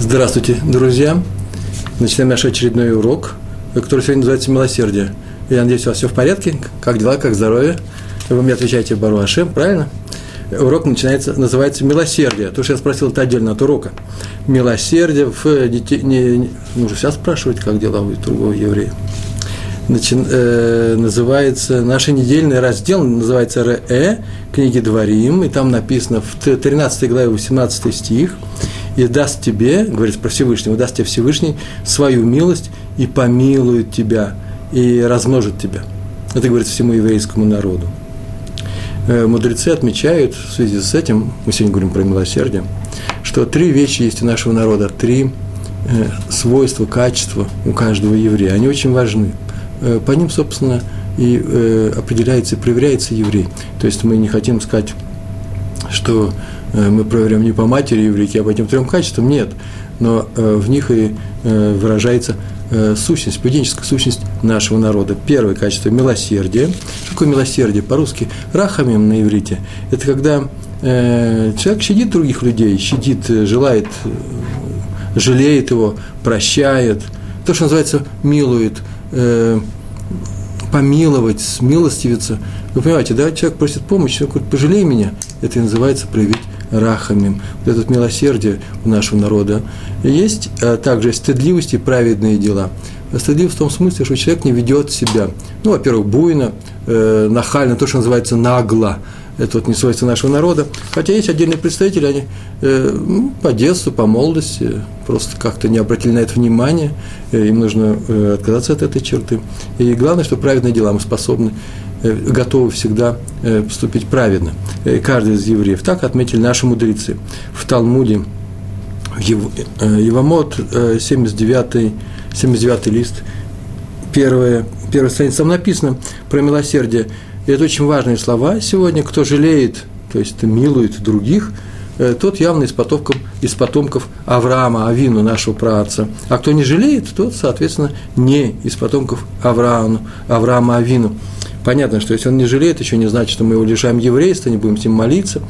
Здравствуйте, друзья! Начинаем наш очередной урок, который сегодня называется «Милосердие». Я надеюсь, у вас все в порядке, как дела, как здоровье. Вы мне отвечаете Бару Ашем, правильно? Урок начинается, называется «Милосердие». То, что я спросил, это отдельно от урока. Милосердие в детей... Не, не, нужно сейчас спрашивать, как дела у другого еврея. Начи, э, называется, наш недельный раздел называется «Ре», книги Дворим, и там написано в 13 главе 18 стих – и даст тебе, говорится про Всевышнего, даст тебе Всевышний свою милость и помилует тебя, и размножит тебя. Это говорится всему еврейскому народу. Э, мудрецы отмечают в связи с этим, мы сегодня говорим про милосердие, что три вещи есть у нашего народа, три э, свойства, качества у каждого еврея. Они очень важны. Э, по ним, собственно, и определяется и проверяется еврей. То есть мы не хотим сказать, что мы проверяем не по матери еврейки, а по этим трем качествам, нет. Но э, в них и э, выражается сущность, поведенческая сущность нашего народа. Первое качество – милосердие. Что такое милосердие? По-русски рахамим на иврите. Это когда человек щадит других людей, щадит, желает, жалеет его, прощает. То, что называется милует, помиловать, смилостивиться. Вы понимаете, да, человек просит помощи, он говорит, пожалей меня. Это и называется проявить рахамим, вот это милосердие у нашего народа. Есть а, также стыдливость и праведные дела. Стыдливость в том смысле, что человек не ведет себя, ну, во-первых, буйно, э, нахально, то, что называется нагло, это вот не свойство нашего народа. Хотя есть отдельные представители, они э, ну, по детству, по молодости просто как-то не обратили на это внимание, э, им нужно э, отказаться от этой черты. И главное, что праведные дела мы способны Э, готовы всегда э, поступить праведно. Э, каждый из евреев. Так отметили наши мудрецы. В Талмуде, Евамот, 79, 79 лист, первая, первая страница, там написано про милосердие. И это очень важные слова сегодня. Кто жалеет, то есть милует других, тот явно из потомков, из потомков Авраама, Авину, нашего праотца. А кто не жалеет, тот, соответственно, не из потомков Авраама, Авраама Авину. Понятно, что если он не жалеет, еще не значит, что мы его лишаем еврейства, не будем с ним молиться,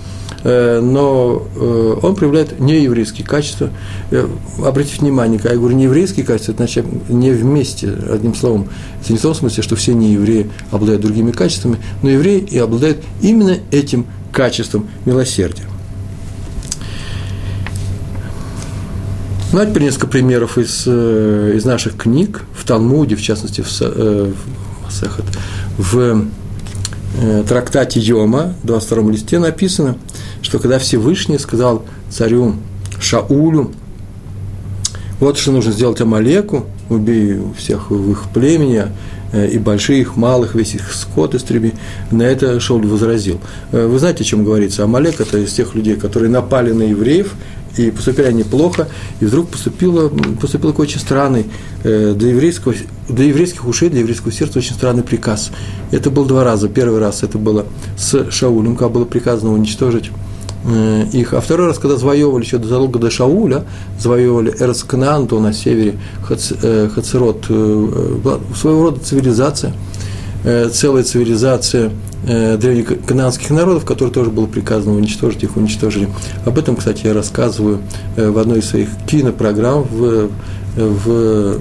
э, но э, он проявляет нееврейские качества. Э, обратите внимание, когда я говорю нееврейские качества, это значит не вместе, одним словом. Это не в том смысле, что все неевреи обладают другими качествами, но евреи и обладают именно этим качеством милосердия. Ну, а теперь несколько примеров из, из наших книг, в Талмуде, в частности, в, в Масехат в э, трактате Йома, 22 листе, написано, что когда Всевышний сказал царю Шаулю, вот что нужно сделать Амалеку, убей всех в их племени, э, и больших, малых, весь их скот истреби. На это Шауль возразил. Э, вы знаете, о чем говорится? Амалек – это из тех людей, которые напали на евреев, и поступили они плохо, и вдруг поступило, поступил какой очень странный э, для, еврейского, для еврейских ушей, для еврейского сердца очень странный приказ. Это был два раза. Первый раз это было с Шаулем, когда было приказано уничтожить э, их. А второй раз, когда завоевывали еще задолго до Шауля, завоевывали Эрцканан, то на севере Хац, э, Хацерот, своего рода цивилизация, целая цивилизация – э, древних канадских народов, которые тоже было приказано уничтожить, их уничтожили. Об этом, кстати, я рассказываю э, в одной из своих кинопрограмм в, в,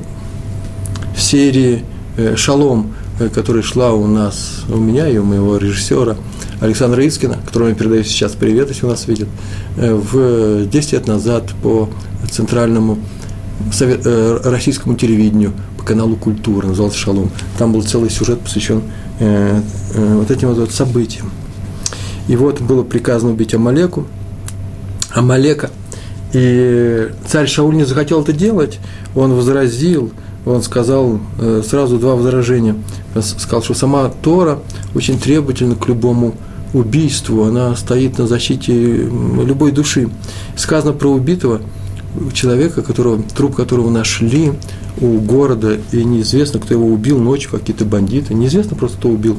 серии э, «Шалом», которая шла у нас, у меня и у моего режиссера Александра Искина, которому я передаю сейчас привет, если у нас видит, в 10 лет назад по центральному российскому телевидению, каналу «Культура», назывался «Шалом». Там был целый сюжет посвящен Э, э, вот этим вот, вот событиям. И вот было приказано убить Амалеку, Амалека. И царь Шауль не захотел это делать, он возразил, он сказал э, сразу два возражения. Он сказал, что сама Тора очень требовательна к любому убийству, она стоит на защите любой души. Сказано про убитого человека, которого, труп которого нашли, у города, и неизвестно, кто его убил ночью, какие-то бандиты, неизвестно просто, кто убил,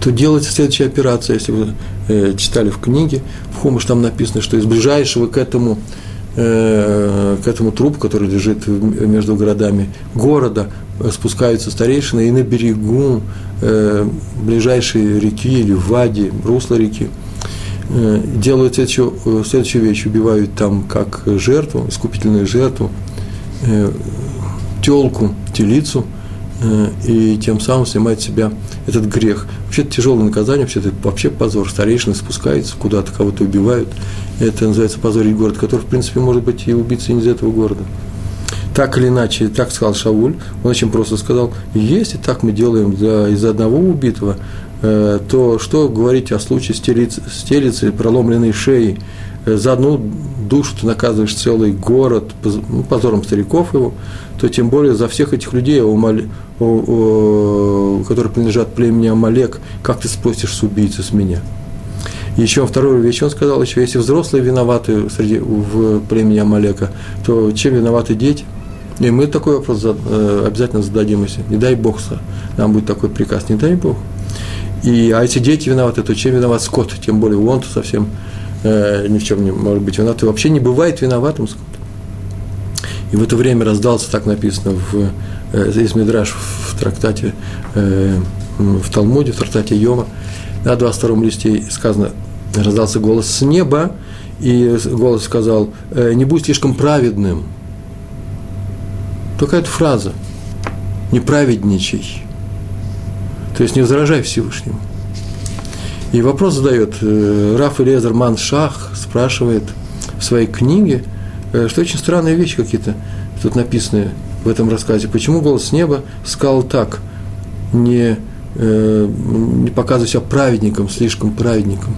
то делается следующая операция, если вы э, читали в книге, в Хумыш там написано, что из ближайшего к этому, э, к этому трупу, который лежит между городами города, спускаются старейшины, и на берегу э, ближайшей реки или в Ваде, русла реки, делают следующую, э, следующую вещь, убивают там как жертву, искупительную жертву, э, телку, телицу, и тем самым снимает с себя этот грех. Вообще это тяжелое наказание, вообще это вообще позор. Старейшины спускаются, куда-то кого-то убивают. Это называется позорить город, который, в принципе, может быть и убийца не из этого города. Так или иначе, так сказал Шауль, он очень просто сказал, если так мы делаем для, из одного убитого, э, то что говорить о случае стелицы, проломленной шеи, э, за одну душу ты наказываешь целый город, ну, позором стариков его, то тем более за всех этих людей, которые принадлежат племени Амалек, как ты спросишь с убийцы с меня? Еще вторую вещь он сказал, еще если взрослые виноваты среди, в племени Амалека, то чем виноваты дети – и мы такой вопрос э, обязательно зададим, если не дай Бог, нам будет такой приказ, не дай Бог. И, а если дети виноваты, то чем виноват скот? Тем более он-то совсем э, ни в чем не может быть виноват. И вообще не бывает виноватым скот. И в это время раздался, так написано в, э, из Мидраш в трактате, э, в Талмуде, в трактате Йома, на 22 листе сказано, раздался голос с неба, и голос сказал, э, не будь слишком праведным – только эта фраза «не праведничай», то есть не возражай Всевышнему. И вопрос задает э, Раф Элезер Ман Шах, спрашивает в своей книге, э, что очень странные вещи какие-то тут написаны в этом рассказе. Почему голос неба сказал так, не, э, не показывай себя праведником, слишком праведником?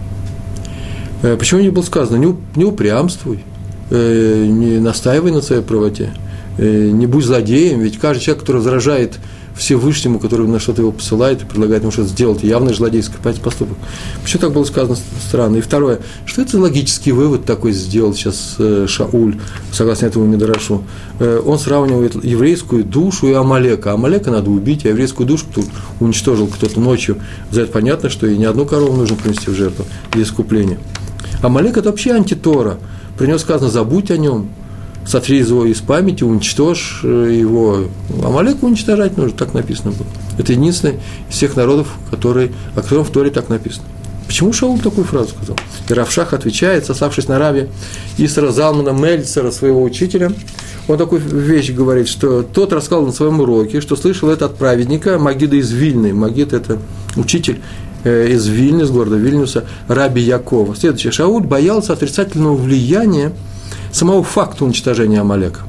Почему не было сказано, не, не упрямствуй, не настаивай на своей правоте – не будь злодеем, ведь каждый человек, который возражает Всевышнему, который на что-то его посылает и предлагает ему что-то сделать, явный злодейский поступок. Почему так было сказано странно? И второе, что это логический вывод такой сделал сейчас э, Шауль, согласно этому Медрашу? Э, он сравнивает еврейскую душу и Амалека. Амалека надо убить, а еврейскую душу кто уничтожил кто-то ночью. За это понятно, что и не одну корову нужно принести в жертву для искупления. Амалек – это вообще антитора. При нем сказано «забудь о нем», сотри его из памяти, уничтожь э, его. Амалек уничтожать нужно, так написано было. Это единственный из всех народов, который, о котором в Торе так написано. Почему Шаул такую фразу сказал? И Равшах отвечает, сославшись на Раве Исра Залмана Мельцера, своего учителя, он такую вещь говорит, что тот рассказал на своем уроке, что слышал это от праведника Магида из Вильны. Магид – это учитель э, из Вильны, из города Вильнюса, Раби Якова. Следующее. Шауль боялся отрицательного влияния самого факта уничтожения Амалека.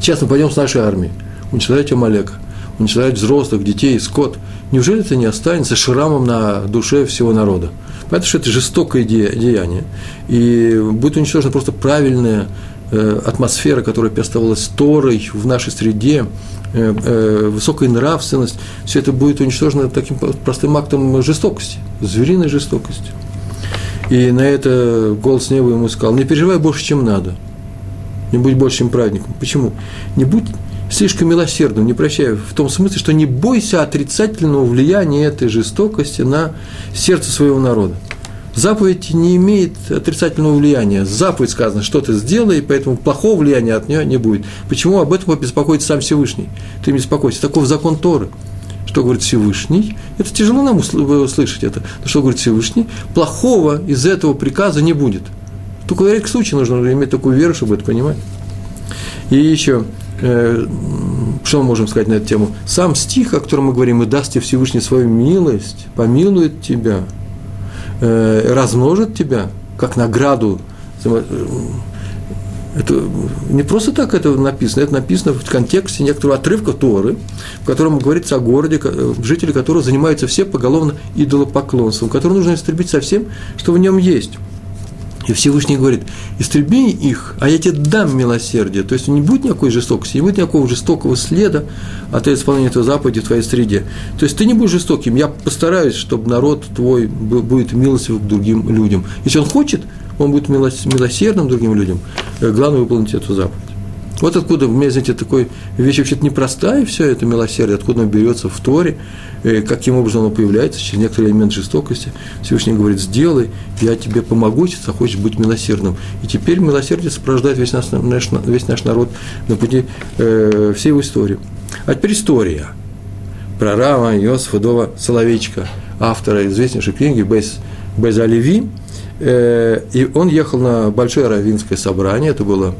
Сейчас мы пойдем с нашей армией, уничтожать Амалека, уничтожать взрослых, детей, скот. Неужели это не останется шрамом на душе всего народа? Поэтому что это жестокое деяние. И будет уничтожена просто правильная э, атмосфера, которая оставалась Торой в нашей среде, э, э, высокая нравственность, все это будет уничтожено таким простым актом жестокости, звериной жестокостью. И на это голос неба ему сказал, не переживай больше, чем надо. Не будь большим праведником. Почему? Не будь слишком милосердным, не прощай, в том смысле, что не бойся отрицательного влияния этой жестокости на сердце своего народа. Заповедь не имеет отрицательного влияния. Заповедь сказано, что ты сделай, и поэтому плохого влияния от нее не будет. Почему об этом побеспокоится сам Всевышний? Ты не беспокойся. Таков закон Торы что говорит Всевышний, это тяжело нам услышать это, но что говорит Всевышний, плохого из этого приказа не будет. Только в редких случаях нужно иметь такую веру, чтобы это понимать. И еще, э, что мы можем сказать на эту тему? Сам стих, о котором мы говорим, «И даст тебе Всевышний свою милость, помилует тебя, э, размножит тебя, как награду это не просто так это написано, это написано в контексте некоторого отрывка Торы, в котором говорится о городе, жители которого занимаются все поголовно идолопоклонством, который нужно истребить со всем, что в нем есть. И Всевышний говорит, истреби их, а я тебе дам милосердие. То есть не будет никакой жестокости, не будет никакого жестокого следа от исполнения этого заповеди в твоей среде. То есть ты не будешь жестоким, я постараюсь, чтобы народ твой будет милостив к другим людям. Если он хочет, он будет милосердным другим людям, главное выполнить эту заповедь. Вот откуда, мне, знаете, такой вещь вообще-то непростая, все это милосердие, откуда оно берется в Торе, э, каким образом оно появляется, через некоторый элемент жестокости. Всевышний говорит, сделай, я тебе помогу, если захочешь быть милосердным. И теперь милосердие сопровождает весь наш, наш, весь наш народ на пути э, всей его истории. А теперь история про Рава Иосифа Дова Соловейчика, автора известнейшей книги Без, Без Оливи, Э, и он ехал на большое равинское собрание, это было,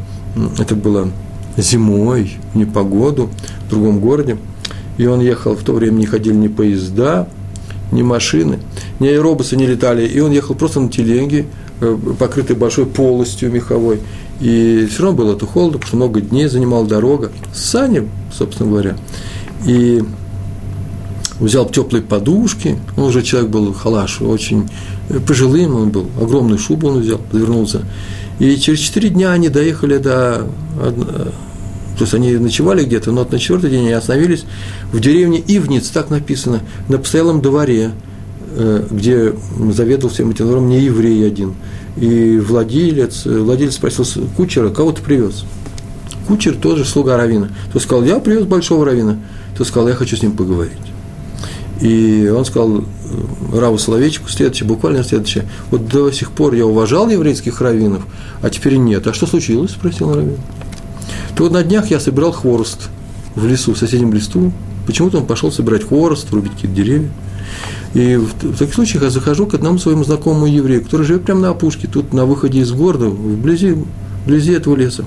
это было зимой, в непогоду, в другом городе. И он ехал, в то время не ходили ни поезда, ни машины, ни аэробусы не летали. И он ехал просто на телеге, э, покрытой большой полостью меховой. И все равно было это холодно, потому что много дней занимала дорога. Сани, собственно говоря. И взял теплые подушки, он уже человек был халаш, очень пожилым он был, огромную шубу он взял, завернулся. И через четыре дня они доехали до... То есть они ночевали где-то, но на четвертый день они остановились в деревне Ивниц, так написано, на постоялом дворе, э, где заведовал всем этим двором не еврей один. И владелец, владелец спросил кучера, кого ты привез? Кучер тоже слуга равина. Тот сказал, я привез большого равина. Тот сказал, я хочу с ним поговорить. И он сказал Раву Соловейчику следующее, буквально следующее. Вот до сих пор я уважал еврейских раввинов, а теперь нет. А что случилось? спросил раввин. То вот на днях я собирал хворост в лесу, в соседнем лесу. Почему-то он пошел собирать хворост, рубить какие-то деревья. И в, в таких случаях я захожу к одному своему знакомому еврею, который живет прямо на опушке, тут на выходе из города, вблизи, вблизи этого леса.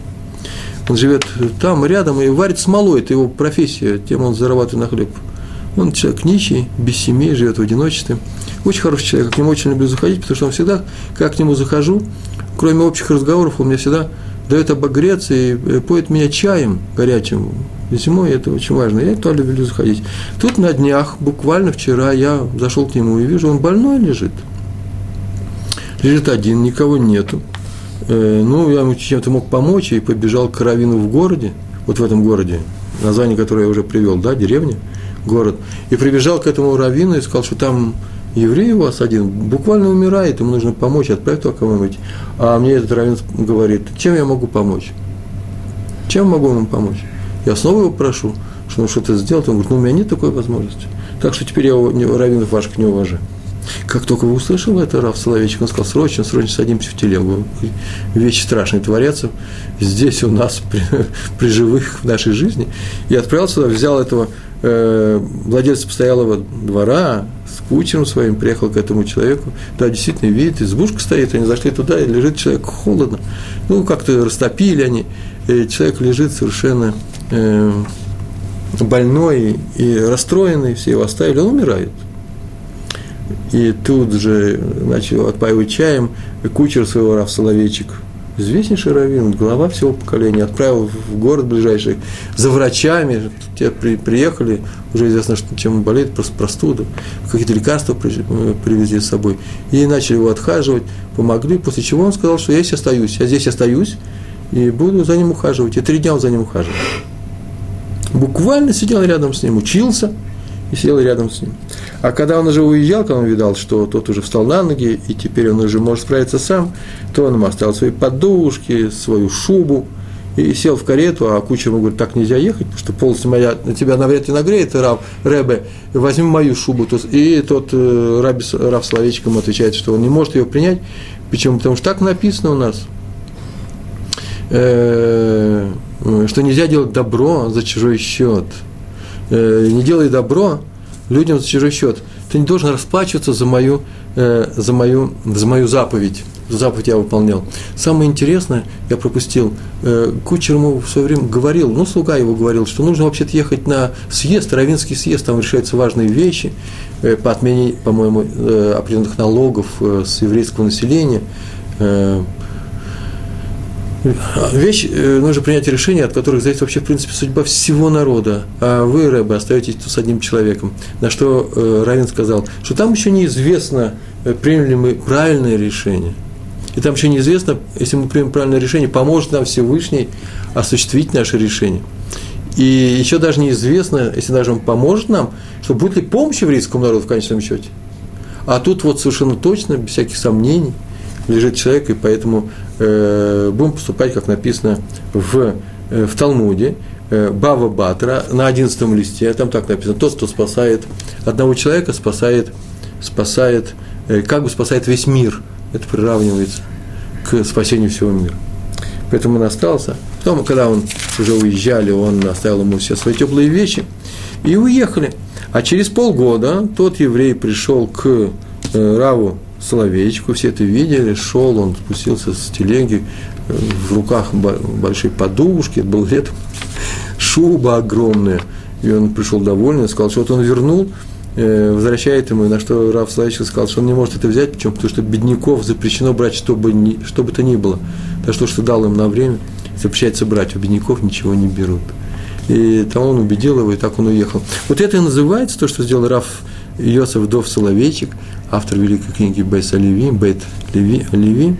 Он живет там, рядом, и варит смолой, это его профессия, тем он зарабатывает на хлеб. Он человек нищий, без семьи, живет в одиночестве. Очень хороший человек, к нему очень люблю заходить, потому что он всегда, как к нему захожу, кроме общих разговоров, он мне всегда дает обогреться и э, поет меня чаем горячим. Зимой это очень важно. Я туда люблю заходить. Тут на днях, буквально вчера, я зашел к нему и вижу, он больной лежит. Лежит один, никого нету. Э, ну, я ему чем-то мог помочь и побежал к Равину в городе, вот в этом городе, название, которое я уже привел, да, деревня – город, и прибежал к этому раввину и сказал, что там еврей у вас один буквально умирает, ему нужно помочь, отправить туда кого-нибудь. А мне этот раввин говорит, чем я могу помочь? Чем могу ему помочь? Я снова его прошу, что он что-то сделает. Он говорит, ну, у меня нет такой возможности. Так что теперь я раввинов ваших не уважаю. Как только услышал это, Раф Соловейчик, он сказал, срочно, срочно садимся в телегу. Вещи страшные творятся здесь у нас, при, при живых в нашей жизни. И отправился туда, взял этого э, владелец постоялого двора с кучером своим приехал к этому человеку. Да, действительно, видит, избушка стоит, они зашли туда, и лежит человек холодно. Ну, как-то растопили они. И человек лежит совершенно э, больной и расстроенный, все его оставили, он умирает. И тут же начал отпаивать чаем кучер своего Раф Соловейчик – известнейший раввин, глава всего поколения, отправил в город ближайший за врачами, те при, приехали, уже известно, что, чем он болеет, просто простуда, какие-то лекарства э, привезли с собой, и начали его отхаживать, помогли, после чего он сказал, что я здесь остаюсь, я здесь остаюсь, и буду за ним ухаживать, и три дня он за ним ухаживал. Буквально сидел рядом с ним, учился – и сел рядом с ним. А когда он уже уезжал, когда он видал, что тот уже встал на ноги, и теперь он уже может справиться сам, то он ему оставил свои подушки, свою шубу, и сел в карету, а кучер ему говорит, так нельзя ехать, потому что полностью моя, на тебя навряд ли нагреет, Рав, Ребе, возьми мою шубу. И тот э, Рав Словечко ему отвечает, что он не может ее принять. Почему? Потому что так написано у нас, э, что нельзя делать добро за чужой счет – э, не делай добро людям за чужой счет. Ты не должен расплачиваться за мою, э, за мою, за мою заповедь. Заповедь я выполнял. Самое интересное, я пропустил, э, кучер ему в свое время говорил, ну, слуга его говорил, что нужно вообще-то ехать на съезд, равинский съезд, там решаются важные вещи э, по отмене, по-моему, э, определенных налогов э, с еврейского населения, э, вещь, э, нужно принять решение, от которых зависит вообще, в принципе, судьба всего народа. А вы, Рэбе, остаетесь с одним человеком. На что э, Равин сказал, что там еще неизвестно, э, примем ли мы правильное решение. И там еще неизвестно, если мы примем правильное решение, поможет нам Всевышний осуществить наше решение. И еще даже неизвестно, если даже он поможет нам, что будет ли помощь еврейскому народу в конечном счете. А тут вот совершенно точно, без всяких сомнений – лежит человек, и поэтому э, будем поступать, как написано в, э, в Талмуде, э, Бава Батра на одиннадцатом листе, там так написано, тот, кто спасает одного человека, спасает, спасает, как бы спасает весь мир. Это приравнивается к спасению всего мира. Поэтому он остался. Потом, когда он уже уезжали, он оставил ему все свои теплые вещи и уехали. А через полгода тот еврей пришел к Раву Соловейчику, все это видели, шел, он спустился с телеги, э, в руках большие подушки, это был летом, шуба огромная, и он пришел довольный, сказал, что вот он вернул, э, возвращает ему, на что Раф Соловейчик сказал, что он не может это взять, почему? Потому что бедняков запрещено брать, что бы, ни, что бы то ни было. Так что, что дал им на время, запрещается брать, у бедняков ничего не берут. И там он убедил его, и так он уехал. Вот это и называется то, что сделал Раф Йосиф Дов Соловейчик, автор великой книги Бейс Леви, Бейт Леви, Леви.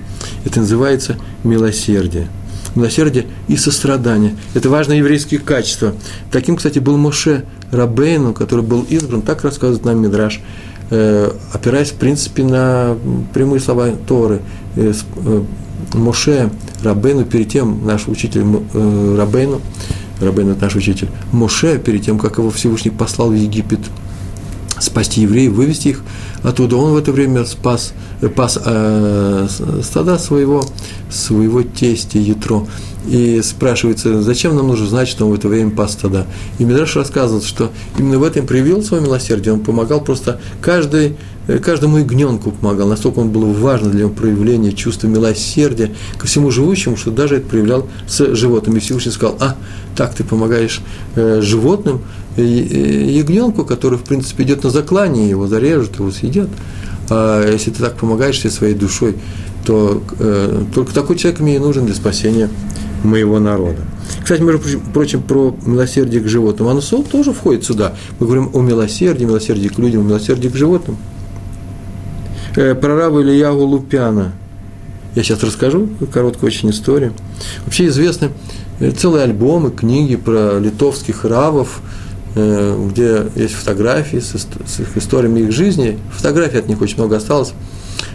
Это называется милосердие. Милосердие и сострадание. Это важное еврейское качество. Таким, кстати, был Моше Рабейну, который был избран, так рассказывает нам Мидраш, э, опираясь, в принципе, на прямые слова Торы. Э, э, Моше Рабейну, перед тем наш учитель Рабейну, Рабейн это наш учитель, Моше, перед тем, как его Всевышний послал в Египет спасти евреев, вывести их оттуда, он в это время спас, э, пас э, стада своего, своего тестя Ятро. И спрашивается, зачем нам нужно знать, что он в это время пас стада? И Медраш рассказывает, что именно в этом привел свое милосердие, он помогал просто каждой Э, каждому ягненку помогал, настолько он был важен для него проявления чувства милосердия ко всему живущему, что даже это проявлял с животными. И Всевышний сказал, а, так ты помогаешь э, животным, ягненку, который, в принципе, идет на заклание, его зарежут, его съедят. А если ты так помогаешь себе своей душой, то э, только такой человек мне и нужен для спасения моего народа. Кстати, между прочим, про милосердие к животным, оно тоже входит сюда. Мы говорим о милосердии, милосердии к людям, милосердии к животным – э, про раба Ильягу Лупяна. Я сейчас расскажу короткую очень историю. Вообще известны э, целые альбомы, книги про литовских равов, э, где есть фотографии с, с их историями их жизни. Фотографий от них очень много осталось.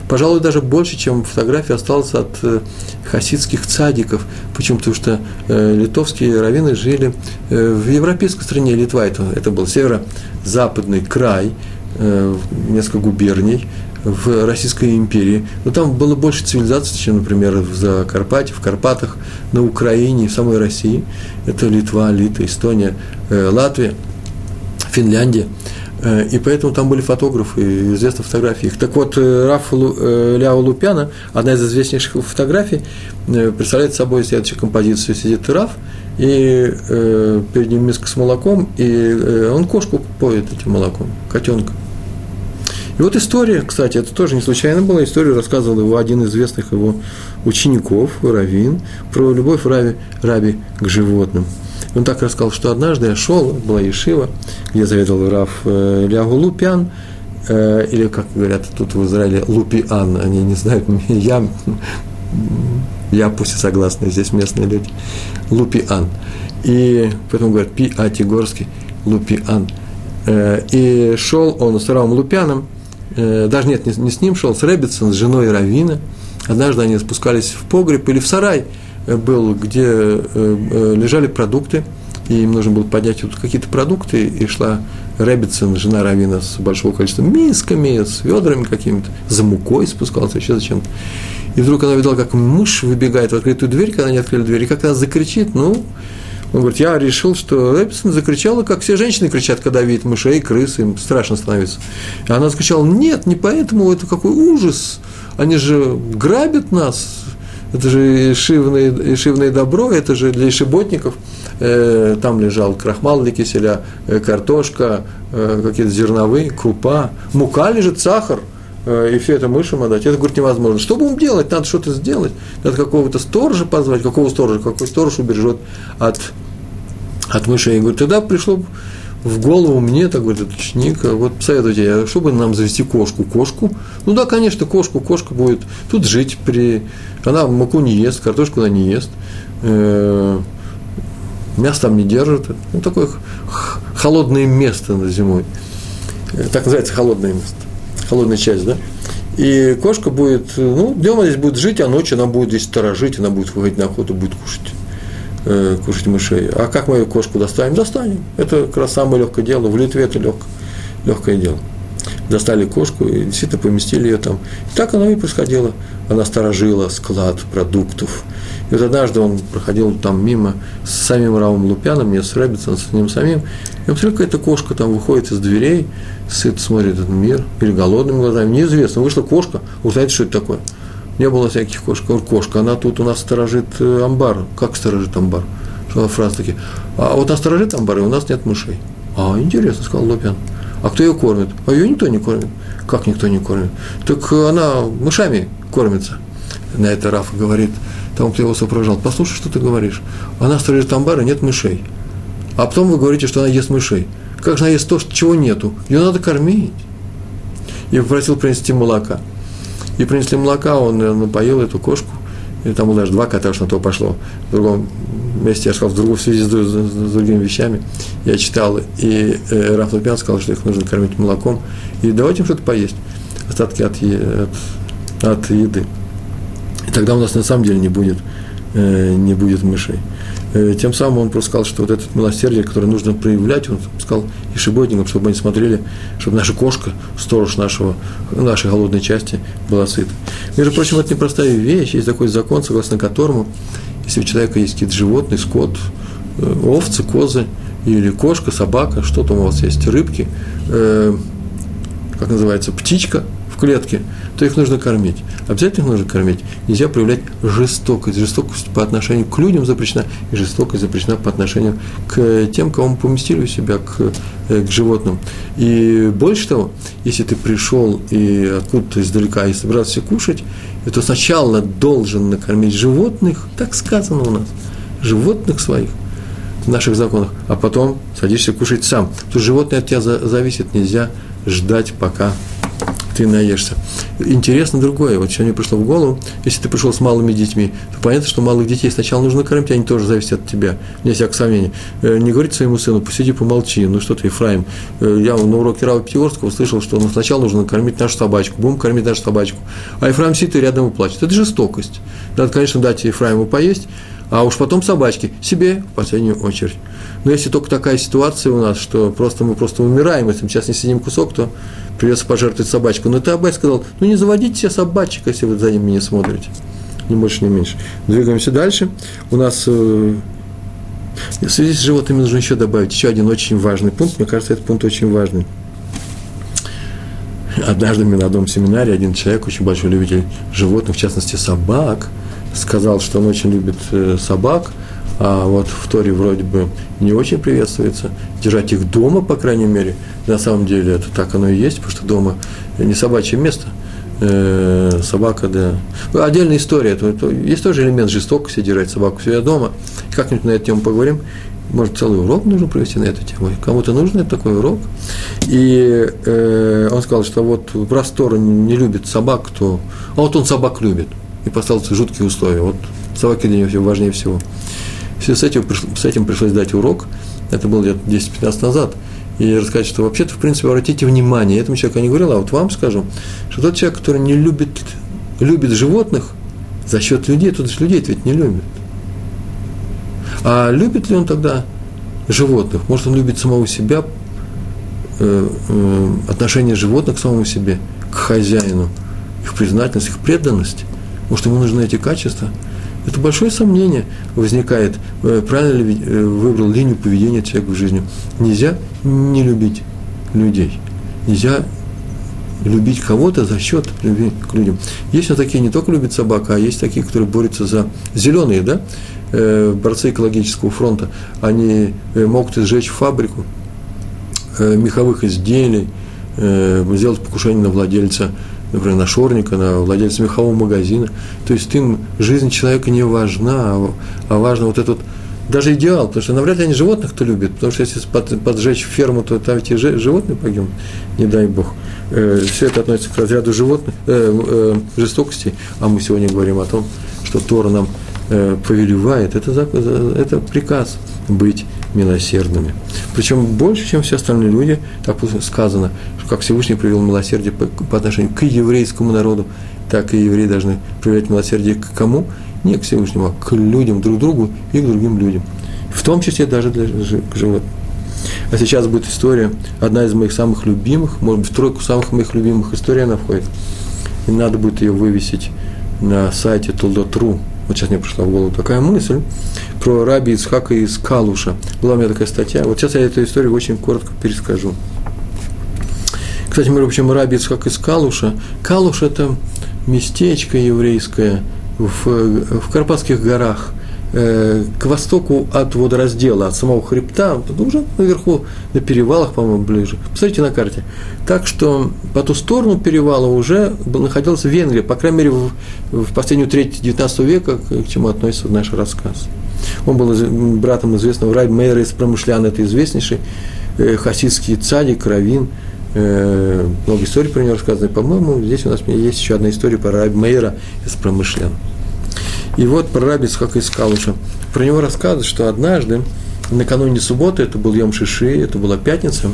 Пожалуй, даже больше, чем фотографий осталось от э, хасидских цадиков. Почему? Потому что э, литовские раввины жили э, в европейской стране Литва. Это, это был северо-западный край, э, несколько губерний, в Российской империи. Но там было больше цивилизаций, чем, например, в Закарпатье, в Карпатах, на Украине, в самой России. Это Литва, Лита, Эстония, э, Латвия, Финляндия. Э, и поэтому там были фотографы, известны фотографии. Так вот, э, Раф Ляо Лупяна, одна из известнейших фотографий, представляет собой следующую композицию. Сидит Раф, и э, перед ним миска с молоком, и э, он кошку поет этим молоком, котенка. И вот история, кстати, это тоже не случайно была, историю рассказывал его один из известных его учеников, Равин, про любовь Раби, Раби к животным. Он так рассказал, что однажды я шел, была Ешива, где заведовал Рав э, Лягу Лупян, э, или, как говорят тут в Израиле, Лупиан, они не знают, я, я пусть и согласны, здесь местные люди, Лупиан. И поэтому говорят, Пи Атигорский, Лупиан. Э, и шел он с Равом Лупяном, Э, даже нет, не, с ним шел, с Рэббитсон, с женой Равина. Однажды они спускались в погреб или в сарай был, где э, лежали продукты, и им нужно было поднять вот какие-то продукты, и шла Рэббитсон, жена Равина, с большого количества мисками, с ведрами какими-то, за мукой спускалась, еще зачем-то. И вдруг она видела, как муж выбегает в открытую дверь, когда они открыли дверь, и как она закричит, ну, он говорит, я решил, что Эпсон закричала, как все женщины кричат, когда видят мышей, крыс, им страшно становится. И она закричала, нет, не поэтому, это какой ужас, они же грабят нас, это же ишивное, ишивное добро, это же для ишиботников. Э, там лежал крахмал для киселя, э, картошка, э, какие-то зерновые, крупа, мука лежит, сахар – и все это мышам отдать. Это, говорит, невозможно. Что будем делать? Надо что-то сделать. Надо какого-то сторожа позвать. Какого сторожа? Какой сторож убережет от, от мышей? И говорит, тогда пришло в голову мне, так говорит этот ученик, вот советуйте, а чтобы нам завести кошку? Кошку? Ну да, конечно, кошку. Кошка будет тут жить при... Она муку не ест, картошку она не ест. Э, мясо там не держит. Ну, такое холодное место на зимой. Э, так называется холодное место холодная часть, да? И кошка будет, ну, днем она здесь будет жить, а ночью она будет здесь сторожить, она будет выходить на охоту, будет кушать, э, кушать мышей. А как мы кошку достанем? Достанем. Это как раз самое легкое дело. В Литве это лег, легкое дело. Достали кошку и действительно поместили ее там. И так оно и происходило. Она сторожила склад продуктов. И вот однажды он проходил там мимо с самим Равом Лупяном, не с Рэббитсом, с ним самим, и он смотрел, какая-то кошка там выходит из дверей, сыт смотрит этот мир, или голодными глазами, неизвестно, вышла кошка, вы знаете, что это такое? Не было всяких кошек. Кошка, она тут у нас сторожит э, амбар. Как сторожит амбар? Что фраза такие. А вот она сторожит амбар, и у нас нет мышей. А, интересно, сказал Лупян. А кто ее кормит? А ее никто не кормит. Как никто не кормит? Так она мышами кормится. На это Рафа говорит, там кто его сопровождал, послушай, что ты говоришь. Она сторожит амбар, и нет мышей. А потом вы говорите, что она ест мышей. Как же она ест то, чего нету? Ее надо кормить. И попросил принести молока. И принесли молока, он напоил эту кошку. И там даже два кота, что на то пошло. В другом месте я сказал, в другом в связи с, с, с другими вещами. Я читал, и э, Раф сказал, что их нужно кормить молоком. И давайте им что-то поесть. Остатки от, от, от еды. И тогда у нас на самом деле не будет, э, не будет мышей. Э, тем самым он просто сказал, что вот это милосердие, которое нужно проявлять, он сказал и шиботникам, чтобы они смотрели, чтобы наша кошка, сторож нашего, нашей голодной части, была сыта. Между прочим, это непростая вещь, есть такой закон, согласно которому, если у человека есть какие-то животные, скот, э, овцы, козы, или кошка, собака, что там у вас есть, рыбки, э, как называется, птичка в клетке, то их нужно кормить. Обязательно их нужно кормить. Нельзя проявлять жестокость. Жестокость по отношению к людям запрещена, и жестокость запрещена по отношению к тем, кого мы поместили у себя, к, э, к животным. И больше того, если ты пришел и откуда-то издалека и собирался кушать, то сначала должен накормить животных, так сказано у нас, животных своих в наших законах, а потом садишься кушать сам. То животное от тебя зависит, нельзя ждать, пока ты наешься. Интересно другое. Вот сегодня пришло в голову, если ты пришел с малыми детьми, то понятно, что малых детей сначала нужно кормить, они тоже зависят от тебя. Не всякого сомнения. Э, не говорить своему сыну, посиди, помолчи. Ну что ты, Ефраим. Э, я на уроке Рава Пятигорского услышал, что ну, сначала нужно кормить нашу собачку, будем кормить нашу собачку. А Ефраим сидит и рядом и плачет. Это жестокость. Надо, конечно, дать Ефраиму поесть, а уж потом собачки, себе в последнюю очередь. Но если только такая ситуация у нас, что просто мы просто умираем, если мы сейчас не сидим кусок, то придется пожертвовать собачку. Но ты Абай сказал, ну не заводите себе собачек, если вы за ними не смотрите. Ни больше, ни меньше. Двигаемся дальше. У нас э, в связи с животными нужно еще добавить еще один очень важный пункт. Мне кажется, этот пункт очень важный. Однажды на одном семинаре один человек, очень большой любитель животных, в частности собак, сказал, что он очень любит э, собак, а вот в Торе вроде бы не очень приветствуется. Держать их дома, по крайней мере, на самом деле это так оно и есть, потому что дома не собачье место. Э, собака, да. Отдельная история. Это, это, есть тоже элемент жестокости держать собаку себя дома. Как-нибудь на эту тему поговорим. Может, целый урок нужно провести на эту тему. Кому-то нужен такой урок. И э, он сказал, что вот в простор не любит собак, то... А вот он собак любит. И поставил жуткие условия. Вот собаки для него важнее всего. Все с этим, с этим пришлось дать урок, это было лет 10-15 назад, и рассказать, что вообще-то, в принципе, обратите внимание, этому человеку я не говорил, а вот вам скажу, что тот человек, который не любит, любит животных за счет людей, тот же людей ведь не любит. А любит ли он тогда животных? Может, он любит самого себя, э, э, отношение животных к самому себе, к хозяину, их признательность, их преданность? Может, ему нужны эти качества – это большое сомнение возникает, э, правильно ли э, выбрал линию поведения человека в жизни. Нельзя не любить людей. Нельзя любить кого-то за счет любви к людям. Есть вот такие, не только любят собак, а есть такие, которые борются за зеленые, да, э, борцы экологического фронта. Они могут сжечь фабрику меховых изделий, сделать покушение на владельца например, на шорника, на владельца мехового магазина. То есть им жизнь человека не важна, а, а важно вот этот даже идеал, потому что навряд ли они животных-то любят, потому что если под, поджечь ферму, то там эти животные погибнут, не дай бог. Э, все это относится к разряду животных, э, э, жестокости, а мы сегодня говорим о том, что Тора нам э, повелевает, это, это приказ быть милосердными. Причем больше, чем все остальные люди, так сказано, что как Всевышний привел милосердие по, отношению к еврейскому народу, так и евреи должны проявлять милосердие к кому? Не к Всевышнему, а к людям, друг другу и к другим людям. В том числе даже для животных. А сейчас будет история, одна из моих самых любимых, может быть, в тройку самых моих любимых историй она входит. И надо будет ее вывесить на сайте Толдотру вот сейчас мне пришла в голову такая мысль, про раби Ицхака из Калуша. Была у меня такая статья. Вот сейчас я эту историю очень коротко перескажу. Кстати, мы общем, раби Ицхак из Калуша. Калуш – это местечко еврейское в, в Карпатских горах – Э, к востоку от водораздела, от самого хребта, уже наверху, на перевалах, по-моему, ближе. Посмотрите на карте. Так что по ту сторону перевала уже находилась Венгрия, по крайней мере, в, в последнюю треть XIX века, к чему относится наш рассказ. Он был братом известного Рай Мейера из Промышлян, это известнейший э, хасидский цадик, равин, э, много историй про него рассказано. По-моему, здесь у нас есть еще одна история про Рай Мейера из Промышлян. И вот про как искал уже. Про него рассказывают, что однажды, накануне субботы, это был Йом Шиши, это была пятница,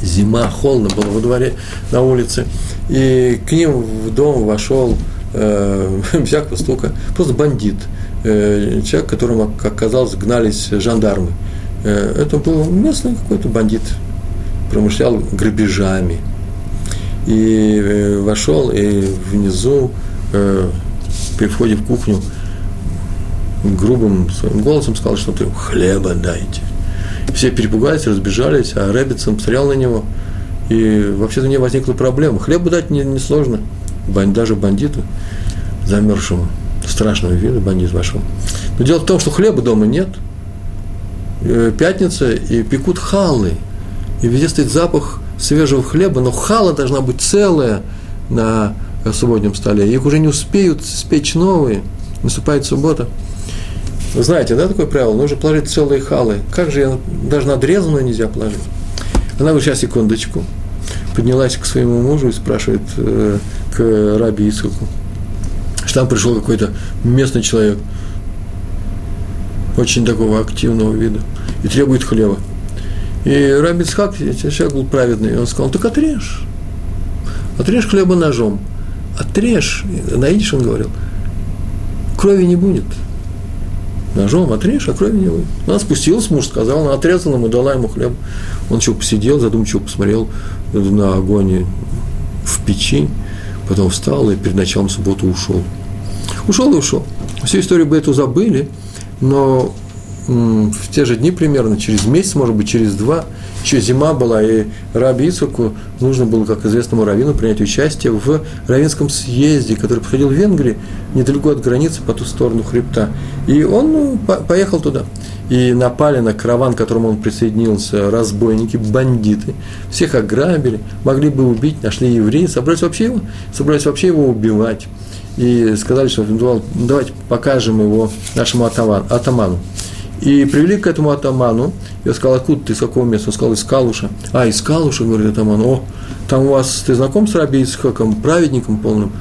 зима, холодно было во дворе, на улице, и к ним в дом вошел э, всякого стука, просто бандит, э, человек, которому, как оказалось, гнались жандармы. Э, это был местный какой-то бандит, промышлял грабежами. И э, вошел, и внизу э, при входе в кухню грубым своим голосом сказал, что ты хлеба дайте. Все перепугались, разбежались, а Рэббитсон посмотрел на него, и вообще-то не возникла проблема. Хлеба дать не, не даже бандиту, замерзшему, страшного вида бандит вошел. Но дело в том, что хлеба дома нет, э, пятница, и пекут халы, и везде стоит запах свежего хлеба, но хала должна быть целая на субботнем столе. Их уже не успеют спечь новые. Наступает суббота. Вы знаете, да, такое правило? Нужно положить целые халы. Как же я, даже надрезанную нельзя положить? Она вот сейчас, секундочку, поднялась к своему мужу и спрашивает э, к раби Исаку, что там пришел какой-то местный человек, очень такого активного вида, и требует хлеба. И раби Исхак, человек был праведный, он сказал, так отрежь, отрежь хлеба ножом отрежь, на идиш он говорил, крови не будет. Ножом отрежь, а крови не будет. Она спустилась, муж сказал, она отрезала ему, дала ему хлеб. Он еще посидел, задумчиво посмотрел на огонь в печи, потом встал и перед началом субботы ушел. Ушел и ушел. Всю историю бы эту забыли, но в те же дни примерно, через месяц, может быть, через два, еще зима была, и Раби Ицхаку нужно было, как известному раввину, принять участие в равинском съезде, который проходил в Венгрии, недалеко от границы, по ту сторону хребта. И он ну, поехал туда. И напали на караван, к которому он присоединился, разбойники, бандиты. Всех ограбили, могли бы убить, нашли евреи, собрались вообще его, собрались вообще его убивать. И сказали, что давайте покажем его нашему атаману. И привели к этому атаману. Я сказал, откуда ты, из какого места? Он сказал, из Калуша. А, из Калуша, говорит атаман. О, там у вас, ты знаком с Раби Исхаком, праведником полным?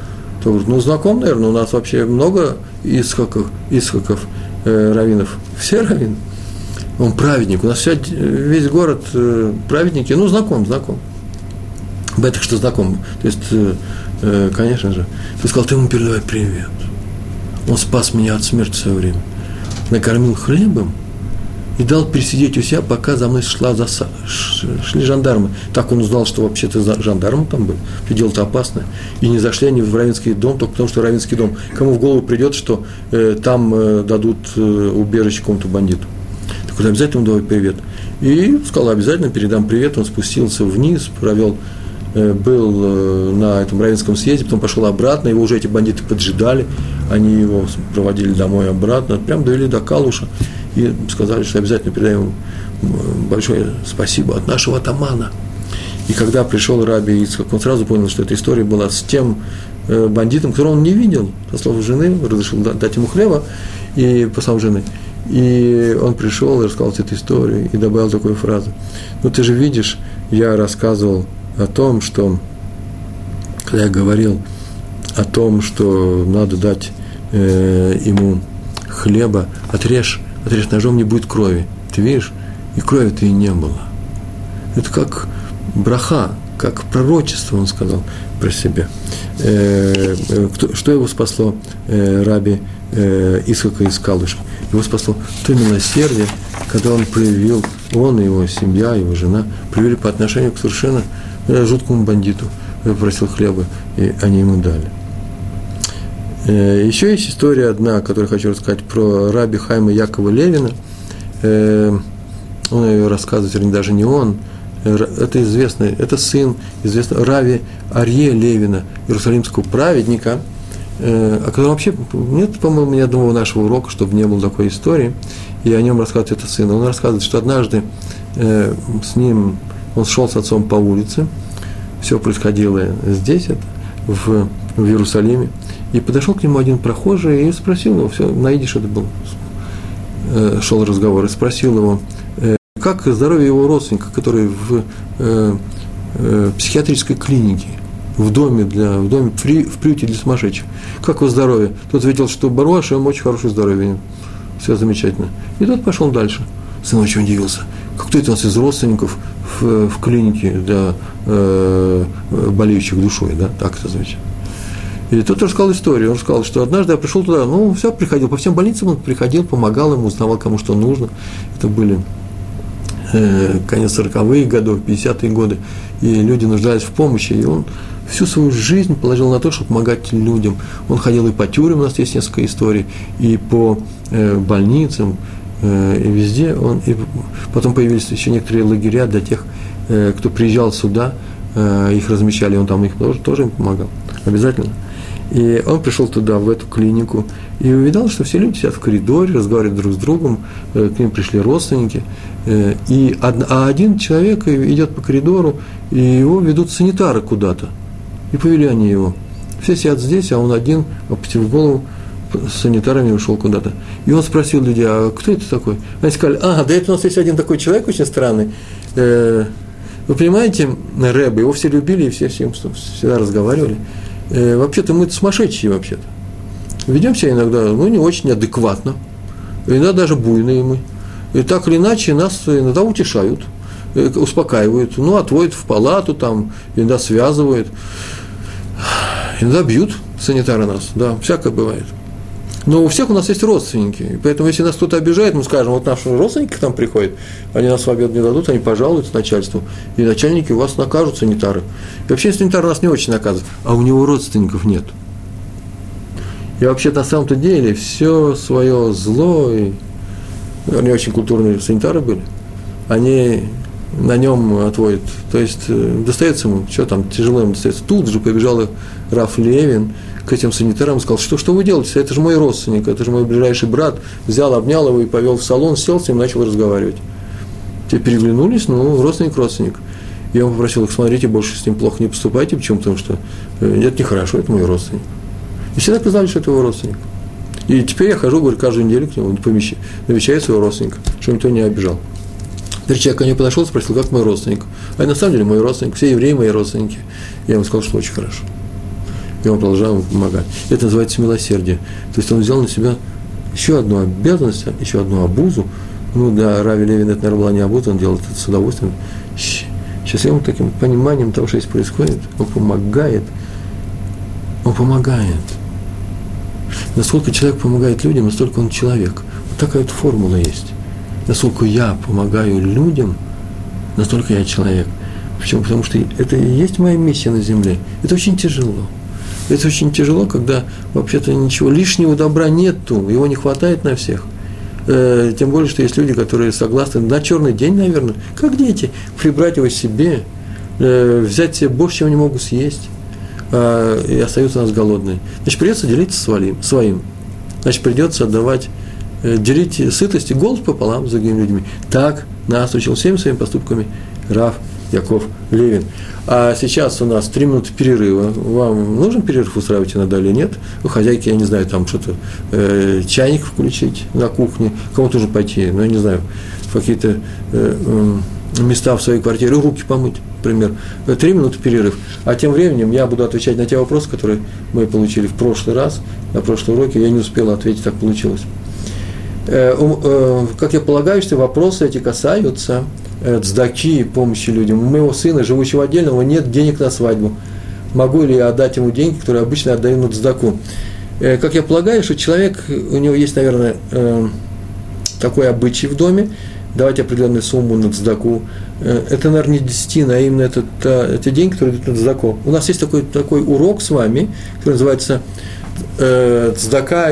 То ну, знаком, наверное, у нас вообще много Исхаков, Исхаков э, раввинов. Все раввины. Он праведник. У нас вся, весь город э, праведники. Ну, знаком, знаком. Бетах, что знаком. То есть, э, э, конечно же. Ты сказал, ты ему передавай привет. Он спас меня от смерти в свое время накормил хлебом и дал пересидеть у себя, пока за мной шла заса, шли жандармы. Так он узнал, что вообще-то жандармы там были. Дело-то опасное. И не зашли они в Равинский дом, только потому что Равинский дом. Кому в голову придет, что э, там э, дадут э, убежище какому-то бандиту. Так вот обязательно давай привет. И сказал, обязательно передам привет. Он спустился вниз, провел был э, на этом Равенском съезде, потом пошел обратно, его уже эти бандиты поджидали, они его проводили домой обратно, прям довели до Калуша и сказали, что обязательно передаем большое спасибо от нашего атамана. И когда пришел Раби Ицхак, он сразу понял, что эта история была с тем э, бандитом, которого он не видел, по слову жены, разрешил дать ему хлеба, и по словам жены. И он пришел и рассказал эту историю, и добавил такую фразу. Ну, ты же видишь, я рассказывал о том, что, когда я говорил о том, что надо дать э, ему хлеба, отрежь, отрежь ножом, не будет крови. Ты видишь? И крови-то и не было. Это как браха, как пророчество, он сказал про себя. Э, э, кто, что его спасло э, раби э, Исхака из Калыша? Его спасло то милосердие, когда он проявил, он и его семья, его жена, проявили по отношению к совершенно жуткому бандиту просил хлеба, и они ему дали. Еще есть история одна, которую хочу рассказать про раби Хайма Якова Левина. Он ее рассказывает, вернее, даже не он, это известный, это сын известного Рави Арье Левина, иерусалимского праведника, о котором вообще нет, по-моему, ни одного нашего урока, чтобы не было такой истории, и о нем рассказывает это сын. Он рассказывает, что однажды с ним, он шел с отцом по улице, все происходило здесь, это, в, в Иерусалиме, и подошел к нему один прохожий и спросил его, все, на это был, э, шел разговор, и спросил его, э, как здоровье его родственника, который в э, э, психиатрической клинике, в доме, для, в доме при, в приюте для сумасшедших. Как его здоровье? Тот ответил, что Баруаш, ему очень хорошее здоровье, все замечательно. И тот пошел дальше. Сын очень удивился. Как кто это у нас из родственников в, в клинике для э, болеющих душой, да? Так это замечательно. И тот рассказал историю. Он сказал, что однажды я пришел туда, ну, все, приходил, по всем больницам он приходил, помогал ему, узнавал, кому что нужно. Это были э, конец 40-х годов, 50-е годы, и люди нуждались в помощи, и он всю свою жизнь положил на то, чтобы помогать людям. Он ходил и по тюрьмам, у нас есть несколько историй, и по э, больницам, э, и везде он, и потом появились еще некоторые лагеря для тех, э, кто приезжал сюда, э, их размещали, он там их тоже, тоже им помогал, обязательно. И он пришел туда, в эту клинику, и увидел, что все люди сидят в коридоре, разговаривают друг с другом, к ним пришли родственники, и, а один человек идет по коридору, и его ведут санитары куда-то. И повели они его. Все сидят здесь, а он один, опустив голову, с санитарами ушел куда-то. И он спросил людей, а кто это такой? Они сказали, а, да это у нас есть один такой человек очень странный. Э, вы понимаете, Рэб, его все любили, и все с ним всегда разговаривали. Э, вообще-то мы сумасшедшие вообще-то. Ведем себя иногда, ну, не очень адекватно, иногда даже буйные мы. И так или иначе нас иногда утешают, э, успокаивают, ну, отводят в палату, там, иногда связывают, иногда бьют санитары нас, да, всякое бывает. Но у всех у нас есть родственники. И поэтому, если нас кто-то обижает, мы скажем, вот наши родственники к нам приходят, они нас в обед не дадут, они пожалуются начальству. И начальники у вас накажут санитары. И вообще санитар нас не очень наказывает, а у него родственников нет. И вообще на самом-то деле все свое зло, и они очень культурные санитары были, они на нем отводят. То есть э, достается ему, что там, тяжело ему достается. Тут же побежал Раф Левин к этим санитарам и сказал, что, что вы делаете? Это же мой родственник, это же мой ближайший брат. Взял, обнял его и повел в салон, сел с ним, начал разговаривать. Те переглянулись, ну, родственник, родственник. И он попросил их, смотрите, больше с ним плохо не поступайте. Почему? Потому что э, это нехорошо, это мой родственник. И все так знали, что это его родственник. И теперь я хожу, говорю, каждую неделю к нему, помещаю, навещаю своего родственника, чтобы никто не обижал. Теперь человек ко мне подошел, спросил, как мой родственник. А на самом деле мой родственник, все евреи мои родственники. Я ему сказал, что очень хорошо. И он продолжал ему помогать. Это называется милосердие. То есть он взял на себя еще одну обязанность, еще одну обузу. Ну, да, Рави Левин это, наверное, была не обуза, он делал это с удовольствием. Сейчас ему таким пониманием того, что здесь происходит, он помогает. Он помогает. Насколько человек помогает людям, настолько он человек. Вот такая вот формула есть насколько я помогаю людям, настолько я человек. Почему? Потому что это и есть моя миссия на земле. Это очень тяжело. Это очень тяжело, когда вообще-то ничего лишнего добра нету, его не хватает на всех. Э, тем более, что есть люди, которые согласны на черный день, наверное, как дети, прибрать его себе, э, взять себе больше, чем они могут съесть, э, и остаются у нас голодные. Значит, придется делиться своим. Значит, придется отдавать делить сытость и голод пополам с другими людьми. Так нас учил всеми своими поступками Раф Яков Левин. А сейчас у нас три минуты перерыва. Вам нужен перерыв устраивать иногда или нет? У хозяйки, я не знаю, там что-то, э, чайник включить на кухне, кому-то уже пойти, ну, я не знаю, в какие-то э, места в своей квартире, руки помыть, например. Э, три минуты перерыв. А тем временем я буду отвечать на те вопросы, которые мы получили в прошлый раз, на прошлом уроке. Я не успел ответить, так получилось. Э, э, как я полагаю, что вопросы эти касаются э, цдаки, помощи людям. У моего сына, живущего отдельно, у него нет денег на свадьбу. Могу ли я отдать ему деньги, которые обычно отдаю на цдаку? Как я полагаю, что человек, у него есть, наверное, такой обычай в доме, давать определенную сумму на цдаку. Это, наверное, не десятина, а именно это, это, деньги, которые идут на цдаку. У нас есть такой, такой урок с вами, который называется э,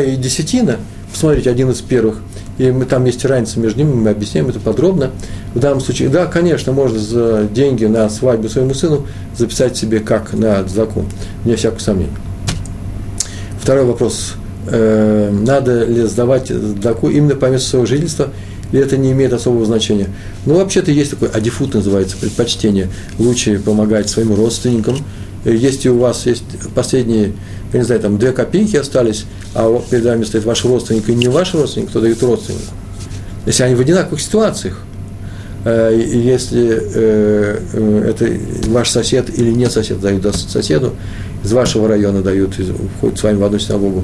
и десятина, посмотрите, один из первых, и мы, там есть разница между ними, мы объясняем это подробно. В данном случае, да, конечно, можно за деньги на свадьбу своему сыну записать себе как на цдаку, не всякого сомнения. Второй вопрос. Э, надо ли сдавать цдаку именно по месту своего жительства – или это не имеет особого значения? Ну, вообще-то есть такой адифут, называется, предпочтение. Лучше помогать своим родственникам. Если у вас есть последние, я не знаю, там две копейки остались, а перед вами стоит ваш родственник и не ваш родственник, кто дает родственнику. Если они в одинаковых ситуациях, э, если э, э, это ваш сосед или не сосед дают соседу, из вашего района дают, входят с вами в одну синагогу,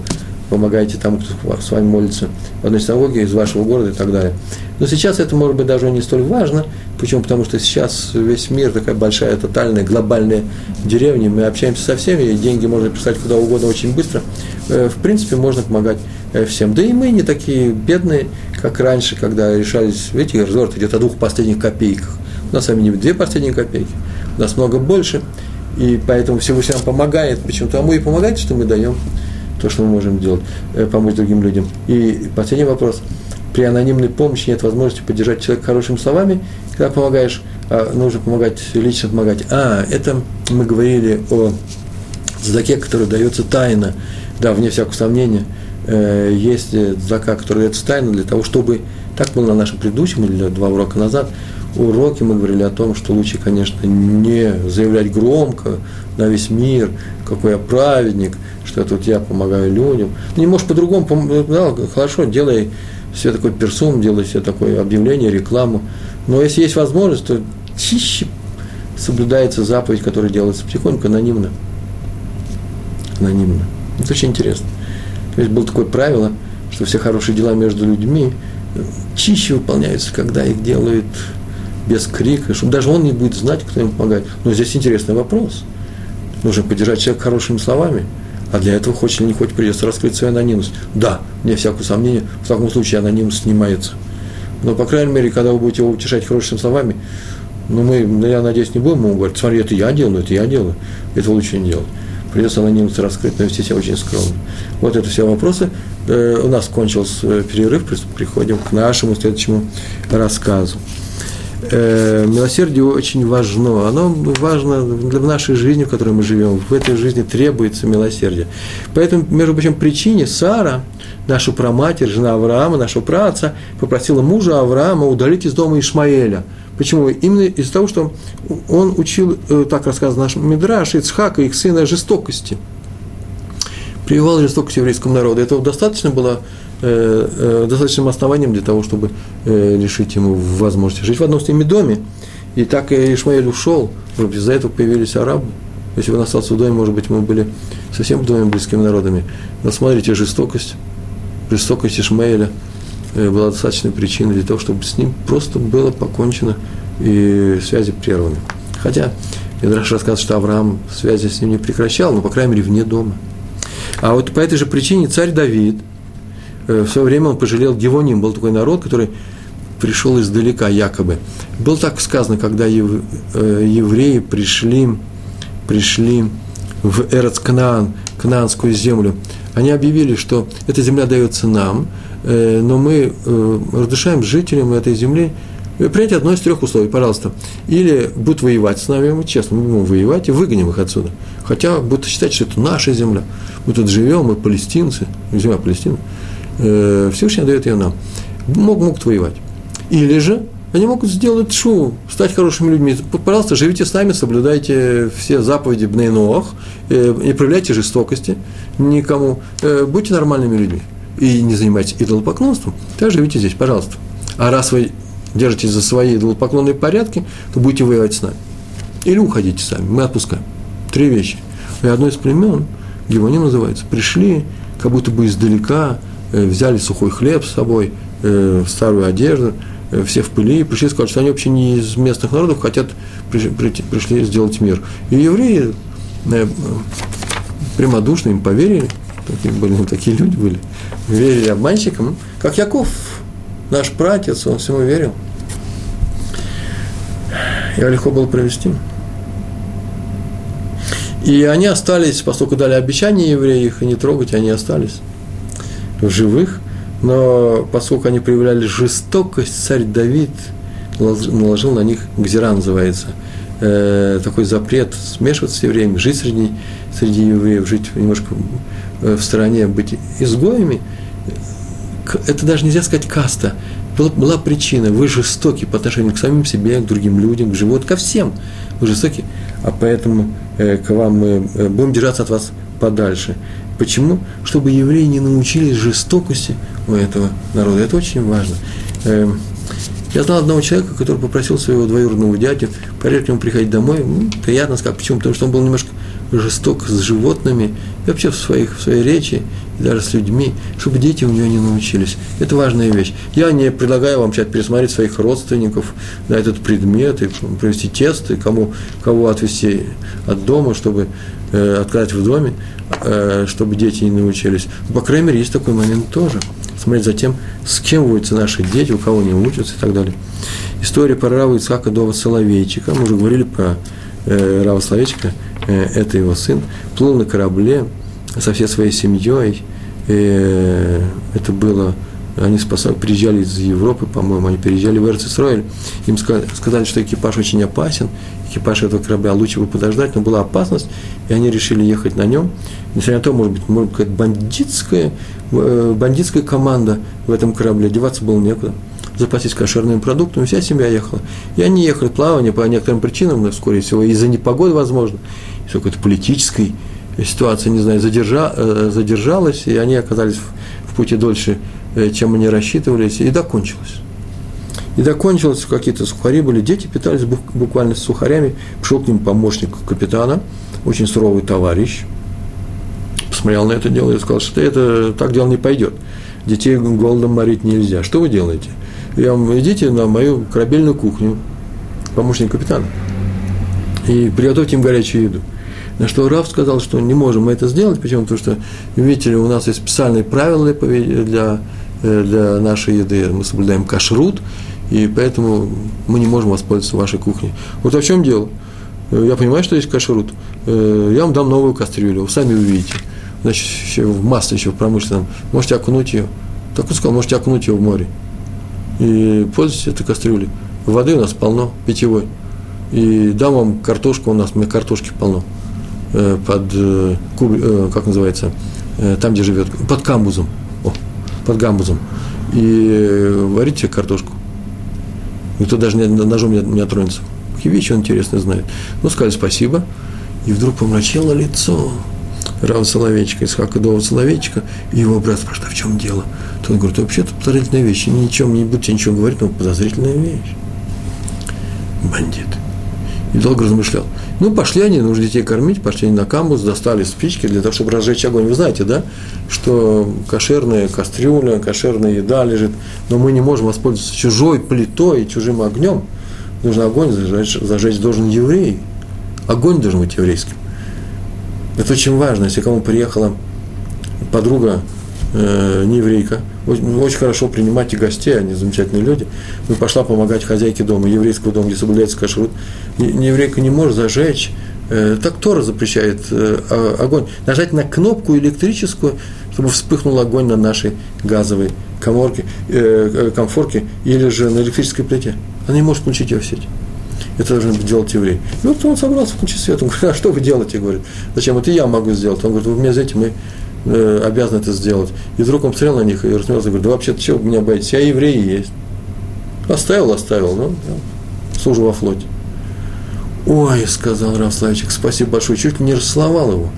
помогаете тому, кто с вами молится в одной синагоге из вашего города и так далее. Но сейчас это может быть даже не столь важно. Почему? Потому что сейчас весь мир такая большая, тотальная, глобальная деревня. Мы общаемся со всеми, и деньги можно прислать куда угодно очень быстро. Э, в принципе, можно помогать э, всем. Да и мы не такие бедные, как раньше, когда решались, видите, разговор идет о двух последних копейках. У нас с вами не две последние копейки, у нас много больше. И поэтому Всевышний нам помогает. Почему-то а мы и помогаете, что мы даем то, что мы можем делать, э, помочь другим людям. И последний вопрос. При анонимной помощи нет возможности поддержать человека хорошими словами. Когда помогаешь, а, нужно помогать, лично помогать. А, это мы говорили о задаке, который дается тайно. Да, вне всякого сомнения. Э, есть зака, который дается тайно для того, чтобы... Так было на нашем предыдущем или два урока назад – уроке мы говорили о том, что лучше, конечно, не заявлять громко на весь мир, какой я праведник, что это вот я помогаю людям. Не можешь по-другому, да, хорошо, делай все такой персум, делай все такое объявление, рекламу. Но если есть возможность, то чище соблюдается заповедь, которая делается потихоньку, анонимно. Анонимно. Это очень интересно. То есть было такое правило, что все хорошие дела между людьми чище выполняются, когда их делают без крика, чтобы даже он не будет знать, кто ему помогает. Но здесь интересный вопрос. Нужно поддержать человека хорошими словами. А для этого, хочет или не хочет, придется раскрыть свою анонимность. Да, мне всякое сомнение, в таком случае анонимность снимается. Но, по крайней мере, когда вы будете его утешать хорошими словами, ну, мы, ну, я надеюсь, не будем ему говорить, смотри, это я делаю, это я делаю, это лучше не делать. Придется анонимность раскрыть, но вести себя очень скромно. Вот это все вопросы. Э, у нас кончился перерыв, приходим к нашему следующему рассказу э, милосердие очень важно. Оно важно для нашей жизни, в которой мы живем. В этой жизни требуется милосердие. Поэтому, между прочим, причине Сара, наша праматерь, жена Авраама, нашего праца, попросила мужа Авраама удалить из дома Ишмаэля. Почему? Именно из-за того, что он учил, э, так рассказано наш Мидраш, Ицхака, их сына, жестокости. Прививал жестокость еврейскому народу. Этого достаточно было достаточным основанием для того, чтобы э, лишить ему возможности жить в одном с ними доме. И так Ишмаэль ушел, может быть, из-за этого появились арабы. Если бы он остался в доме, может быть, мы были совсем доме близкими народами. Но смотрите, жестокость, жестокость Ишмаэля была достаточной причиной для того, чтобы с ним просто было покончено и связи прерваны. Хотя Медраш рассказывает, что Авраам связи с ним не прекращал, но, по крайней мере, вне дома. А вот по этой же причине царь Давид – Э, в свое время он пожалел Гевоним, был такой народ, который пришел издалека якобы. Было так сказано, когда э, евреи пришли, пришли в Эрец Кнаан, Кнаанскую землю, они объявили, что эта земля дается нам, э, но мы разрешаем жителям этой земли принять одно из трех условий, пожалуйста. Или будут воевать с нами, мы честно, мы будем воевать и выгоним их отсюда. Хотя будут считать, что это наша земля. Мы тут живем, мы палестинцы, земля Палестины э, Всевышний дает ее нам. Мог, могут воевать. Или же они могут сделать шу, стать хорошими людьми. Пожалуйста, живите с нами, соблюдайте все заповеди Бнейноах, э, не проявляйте жестокости никому, э, будьте нормальными людьми. И не занимайтесь идолопоклонством, так живите здесь, пожалуйста. А раз вы держитесь за свои идолопоклонные порядки, то будете воевать с нами. Или уходите сами, мы отпускаем. Три вещи. И одно из племен, Гевоним называется, пришли как будто бы издалека, взяли сухой хлеб с собой, э, старую одежду, э, все в пыли, и пришли сказать, что они вообще не из местных народов, хотят, пришли сделать мир. И евреи прямодушно им поверили, такие, были, такие люди были, верили обманщикам, как Яков, наш братец, он всему верил. Его легко было провести. И они остались, поскольку дали обещание евреи их не трогать, они остались живых. Но поскольку они проявляли жестокость, царь Давид наложил на них, гзира называется, э, такой запрет смешиваться с евреями, жить среди, среди евреев, жить немножко э, в стороне, быть изгоями. Это даже нельзя сказать каста. Была, была причина, вы жестоки по отношению к самим себе, к другим людям, к животным, ко всем. Вы жестоки, а поэтому э, к вам мы э, будем держаться от вас подальше. Почему? Чтобы евреи не научились жестокости у этого народа. Это очень важно. Эм, я знал одного человека, который попросил своего двоюродного дядю поверить к нему приходить домой. Ну, приятно сказать. Почему? Потому что он был немножко жесток с животными и вообще в, своих, в своей речи, и даже с людьми, чтобы дети у него не научились. Это важная вещь. Я не предлагаю вам сейчас пересмотреть своих родственников на этот предмет и провести тесты, кому, кого отвести от дома, чтобы э, в доме, э, чтобы дети не научились. По крайней мере, есть такой момент тоже. Смотреть за тем, с кем водятся наши дети, у кого они учатся и так далее. История про Рава Ицхака Дова Соловейчика. Мы уже говорили про э, Рава Соловейчика – Э, это его сын, плыл на корабле со всей своей семьей. Э, это было, они спасали, приезжали из Европы, по-моему, они переезжали в Эрцисроэль. Им сказали, что экипаж очень опасен, экипаж этого корабля лучше бы подождать, но была опасность, и они решили ехать на нем. Несмотря на то, может быть, может, какая-то бандитская, э, бандитская команда в этом корабле, одеваться было некуда запастись кошерными продуктами, вся семья ехала. И они ехали плавание по некоторым причинам, скорее всего, из-за непогоды, возможно из какой-то политической ситуации, не знаю, задержа, э, задержалась, и они оказались в, в пути дольше, чем они рассчитывались, и докончилось. И докончилось, какие-то сухари были, дети питались буквально сухарями, пришел к ним помощник капитана, очень суровый товарищ, посмотрел на это дело и сказал, что это так дело не пойдет. Детей голодом морить нельзя. Что вы делаете? Я вам, идите на мою корабельную кухню, помощник капитана, и приготовьте им горячую еду. На что Раф сказал, что не можем мы это сделать, почему? Потому что, видите ли, у нас есть специальные правила для, э, для нашей еды, мы соблюдаем кашрут, и поэтому мы не можем воспользоваться вашей кухней. Вот о чем дело. Э, я понимаю, что есть кашрут. Э, я вам дам новую кастрюлю, вы сами увидите. Значит, еще в масле, еще в промышленном. Можете окунуть ее. Так он сказал, можете окунуть ее в море. И пользуйтесь этой кастрюлей. Воды у нас полно, питьевой. И дам вам картошку, у нас у меня картошки полно. Э, под, э, э, как называется, там, где живет, под камбузом, под гамбузом, и варите картошку. Никто даже ножом не, не отронется. Какие вещи он интересно знает. Ну, сказали спасибо, и вдруг помрачело лицо. Рава Соловейчика, из Хакадова Соловейчика, и его брат спрашивает, а в чем дело? То он говорит, вообще-то подозрительная вещь, ничем, не будете ничего говорить, но подозрительная вещь. Бандит. И долго размышлял. Ну, пошли они, нужно детей кормить, пошли они на камбус, достали спички для того, чтобы разжечь огонь. Вы знаете, да, что кошерная кастрюля, кошерная еда лежит, но мы не можем воспользоваться чужой плитой, чужим огнем. Нужно огонь зажечь, зажечь должен еврей. Огонь должен быть еврейским. Это очень важно. Если кому приехала подруга э, не еврейка, очень, очень хорошо принимать и гостей, они замечательные люди. Ну, пошла помогать хозяйке дома, еврейского дома, где соблюдается кашрут. Не еврейка не может зажечь. Э, так Тора запрещает э, огонь. Нажать на кнопку электрическую, чтобы вспыхнул огонь на нашей газовой коморке, э, комфорке или же на электрической плите. Она не может включить ее в сеть. Это должен делать еврей. И вот он собрался включить свет. Он говорит, а что вы делаете? Говорит, зачем? Это я могу сделать. Он говорит, вы меня знаете, мы э, обязан это сделать. И вдруг он посмотрел на них и рассмеялся, говорит, да вообще-то чего вы меня боитесь? Я еврей есть. Оставил, оставил, ну, служу во флоте. Ой, сказал Равславичек, спасибо большое, чуть ли не расцеловал его.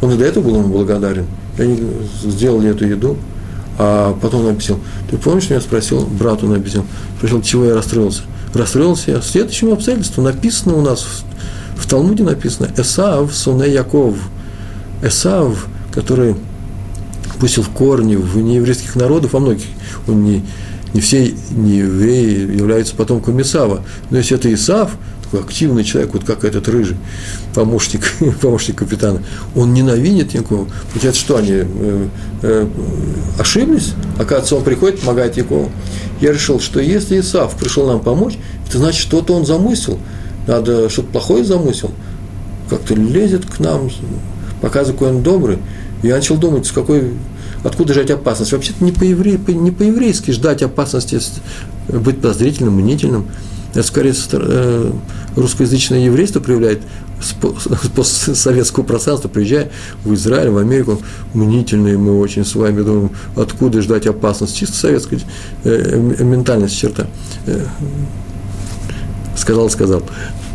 Он и до этого был ему благодарен. И они сделали эту еду, а потом он объяснил. Ты помнишь, меня спросил, брату он объяснил, спросил, чего я расстроился? Расстроился я следующим обстоятельством. Написано у нас, в Талмуде написано, Эсав, Суне Яков. Эсав который пустил в корни в нееврейских народов, во многих, он не, не все неевреи являются потомками Исава. Но если это Исав, такой активный человек, вот как этот рыжий помощник, помощник капитана, он ненавидит Якову. Получается, что они э, э, ошиблись? Оказывается, он приходит, помогает Якову. Я решил, что если Исав пришел нам помочь, это значит, что-то он замысел. Надо что-то плохое замысел. как-то лезет к нам, показывает, какой он добрый. Я начал думать, с какой, откуда ждать опасность. Вообще-то не, по-евре, не по-еврейски ждать опасности, быть подозрительным, мнительным. Это скорее э, русскоязычное еврейство проявляет с постсоветского пространства, приезжая в Израиль, в Америку, мнительные мы очень с вами думаем, откуда ждать опасность. Чисто советская э, ментальность черта. Э, сказал, сказал.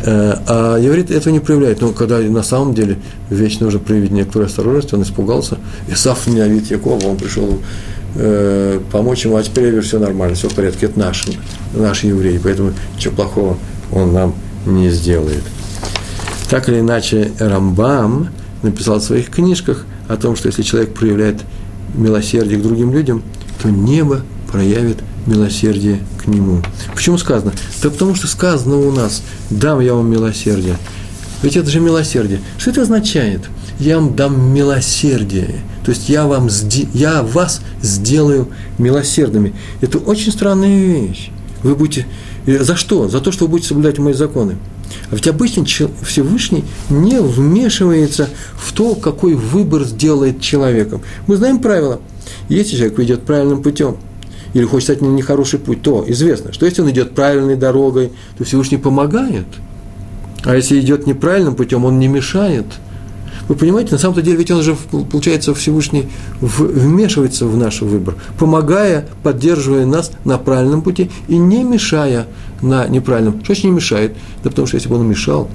Э, а еврей этого не проявляет. Но когда на самом деле вещь нужно проявить некоторую осторожность, он испугался. Исаф Нявит Якова, он пришел э, помочь ему, а теперь все нормально, все в порядке, это наш, наш еврей, поэтому ничего плохого он нам не сделает. Так или иначе, Рамбам написал в своих книжках о том, что если человек проявляет милосердие к другим людям, то небо проявит милосердие к нему. Почему сказано? Да потому что сказано у нас, дам я вам милосердие. Ведь это же милосердие. Что это означает? Я вам дам милосердие. То есть я, вам, я вас сделаю милосердными. Это очень странная вещь. Вы будете... За что? За то, что вы будете соблюдать мои законы. А ведь обычно Всевышний не вмешивается в то, какой выбор сделает человеком. Мы знаем правила. Если человек идет правильным путем – или хочет стать на нехороший путь, то известно, что если он идет правильной дорогой, то Всевышний помогает. А если идет неправильным путем, он не мешает. Вы понимаете, на самом-то деле ведь он же, получается, Всевышний вмешивается в наш выбор, помогая, поддерживая нас на правильном пути и не мешая на неправильном. Что значит не мешает? Да потому что если бы он мешал,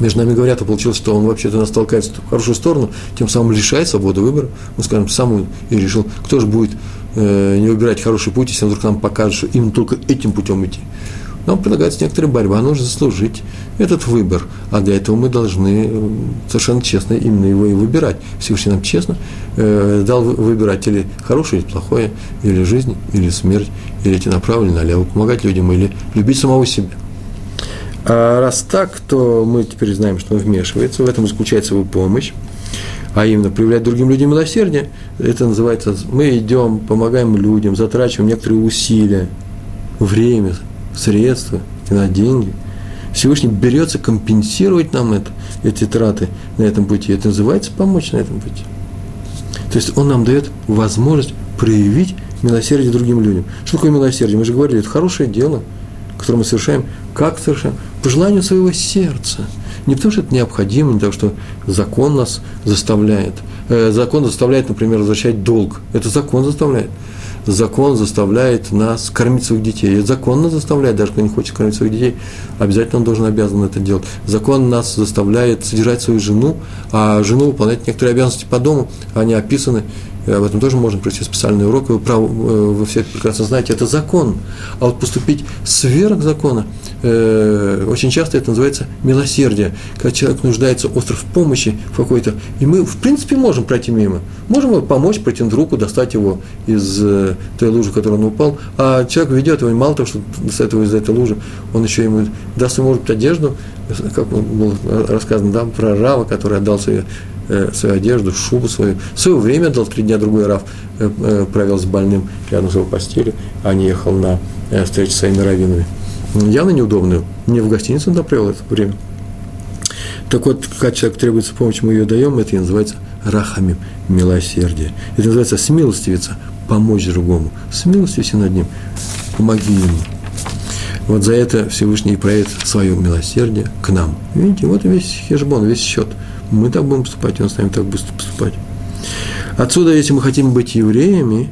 между нами говорят, то получилось, что он вообще-то нас толкает в хорошую сторону, тем самым лишает свободы выбора. Мы скажем, сам и решил, кто же будет э, не выбирать хороший путь, если он вдруг нам покажет, что именно только этим путем идти. Нам предлагается некоторая борьба, нужно заслужить этот выбор. А для этого мы должны э, совершенно честно именно его и выбирать. Всевышний нам честно э, дал выбирать или хорошее, или плохое, или жизнь, или смерть, или идти направо, или налево, помогать людям, или любить самого себя. А раз так, то мы теперь знаем, что он вмешивается, в этом заключается его помощь, а именно проявлять другим людям милосердие, это называется, мы идем, помогаем людям, затрачиваем некоторые усилия, время, средства, на деньги. Всевышний берется компенсировать нам это, эти траты на этом пути. Это называется помочь на этом пути. То есть он нам дает возможность проявить милосердие другим людям. Что такое милосердие? Мы же говорили, это хорошее дело, которое мы совершаем. Как совершаем? по желанию своего сердца. Не потому, что это необходимо, не потому, что закон нас заставляет. Э, закон заставляет, например, возвращать долг. Это закон заставляет. Закон заставляет нас кормить своих детей. Это закон нас заставляет, даже кто не хочет кормить своих детей, обязательно он должен обязан это делать. Закон нас заставляет содержать свою жену, а жену выполнять некоторые обязанности по дому, они описаны об этом тоже можно пройти специальный урок, вы, прав, э, вы все прекрасно знаете, это закон. А вот поступить сверх закона, э, очень часто это называется милосердие, когда человек нуждается остро в помощи в какой-то, и мы, в принципе, можем пройти мимо. Можем помочь, протянуть руку, достать его из э, той лужи, в которой он упал, а человек ведет его, мало того, что достает его из этой лужи, он еще ему даст ему, может быть, одежду, как было рассказано, да, про Рава, который отдал свою Э, свою одежду, шубу свою. В свое время дал три дня другой Раф э, э, провел с больным рядом с его постелью, а не ехал на встречу с своими раввинами. Явно неудобную. Не в гостинице он провел это время. Так вот, когда человек требуется помощь, мы ее даем, это и называется рахамим, милосердие. Это называется смилостивиться, помочь другому. Смилостивься над ним, помоги ему. Вот за это Всевышний проявит свое милосердие к нам. Видите, вот весь хешбон, весь счет – мы так будем поступать, и он с нами так будет поступать. Отсюда, если мы хотим быть евреями,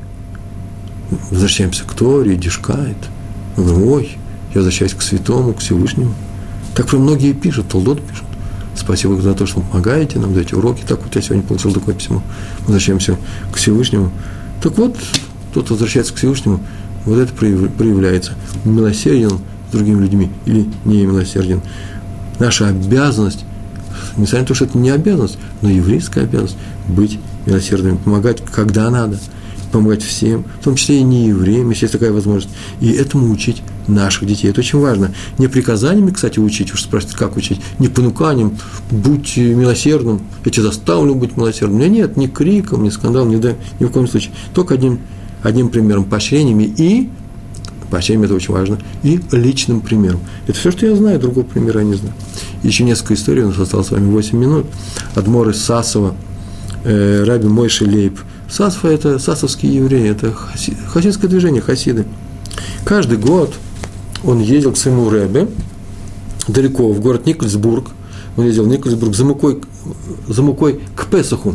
возвращаемся к Торе, Дишкает, ой, я возвращаюсь к святому, к Всевышнему. Так про многие пишут, Толдот пишут. Спасибо за то, что помогаете нам, даете уроки. Так вот я сегодня получил такое письмо. Возвращаемся к Всевышнему. Так вот, тот возвращается к Всевышнему, вот это проявляется. Милосерден с другими людьми или не милосерден. Наша обязанность несмотря на то, что это не обязанность, но еврейская обязанность быть милосердными, помогать, когда надо, помогать всем, в том числе и не евреям, если есть такая возможность, и этому учить наших детей. Это очень важно. Не приказаниями, кстати, учить, уж спросите, как учить, не понуканием, будь милосердным, я тебя заставлю быть милосердным. Нет, нет, ни криком, ни скандалом, ни, да, ни в коем случае. Только одним, одним примером, поощрениями и поощрением, это очень важно, и личным примером. Это все, что я знаю, другого примера я не знаю. Еще несколько историй, у нас осталось с вами 8 минут. Адмор из Сасова, э, Раби Мойши Лейб. Сасва – это сасовские евреи, это хасидское движение, хасиды. Каждый год он ездил к своему Рэбе, далеко, в город Никольсбург. Он ездил в Никольсбург за мукой, за мукой к Песаху.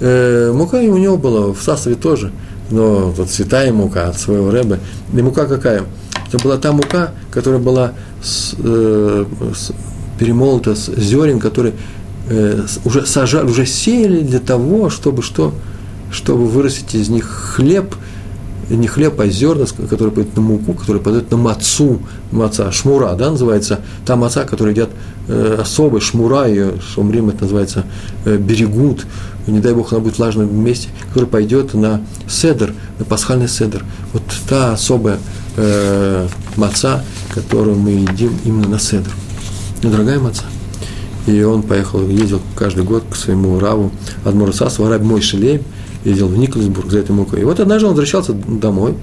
Э, мука у него была, в Сасове тоже, но вот святая мука от своего Рэбе. И мука какая? Это была та мука, которая была с, э, с, перемолота с зерен, которые э, уже сажали, уже сеяли для того, чтобы что? Чтобы вырастить из них хлеб – не хлеб, а зерна, которые пойдут на муку, которые пойдут на мацу, маца, шмура, да, называется, та маца, которая едят э, особой, шмура, ее, шумрим, это называется, э, берегут, не дай бог, она будет в влажном месте, которая пойдет на седр, на пасхальный седр. Вот та особая э, маца, которую мы едим именно на седр. Дорогая маца. И он поехал, ездил каждый год к своему раву Адмуру Сасу, Раби Мой Шелей, ездил в Николсбург за этой мукой. И вот однажды он возвращался домой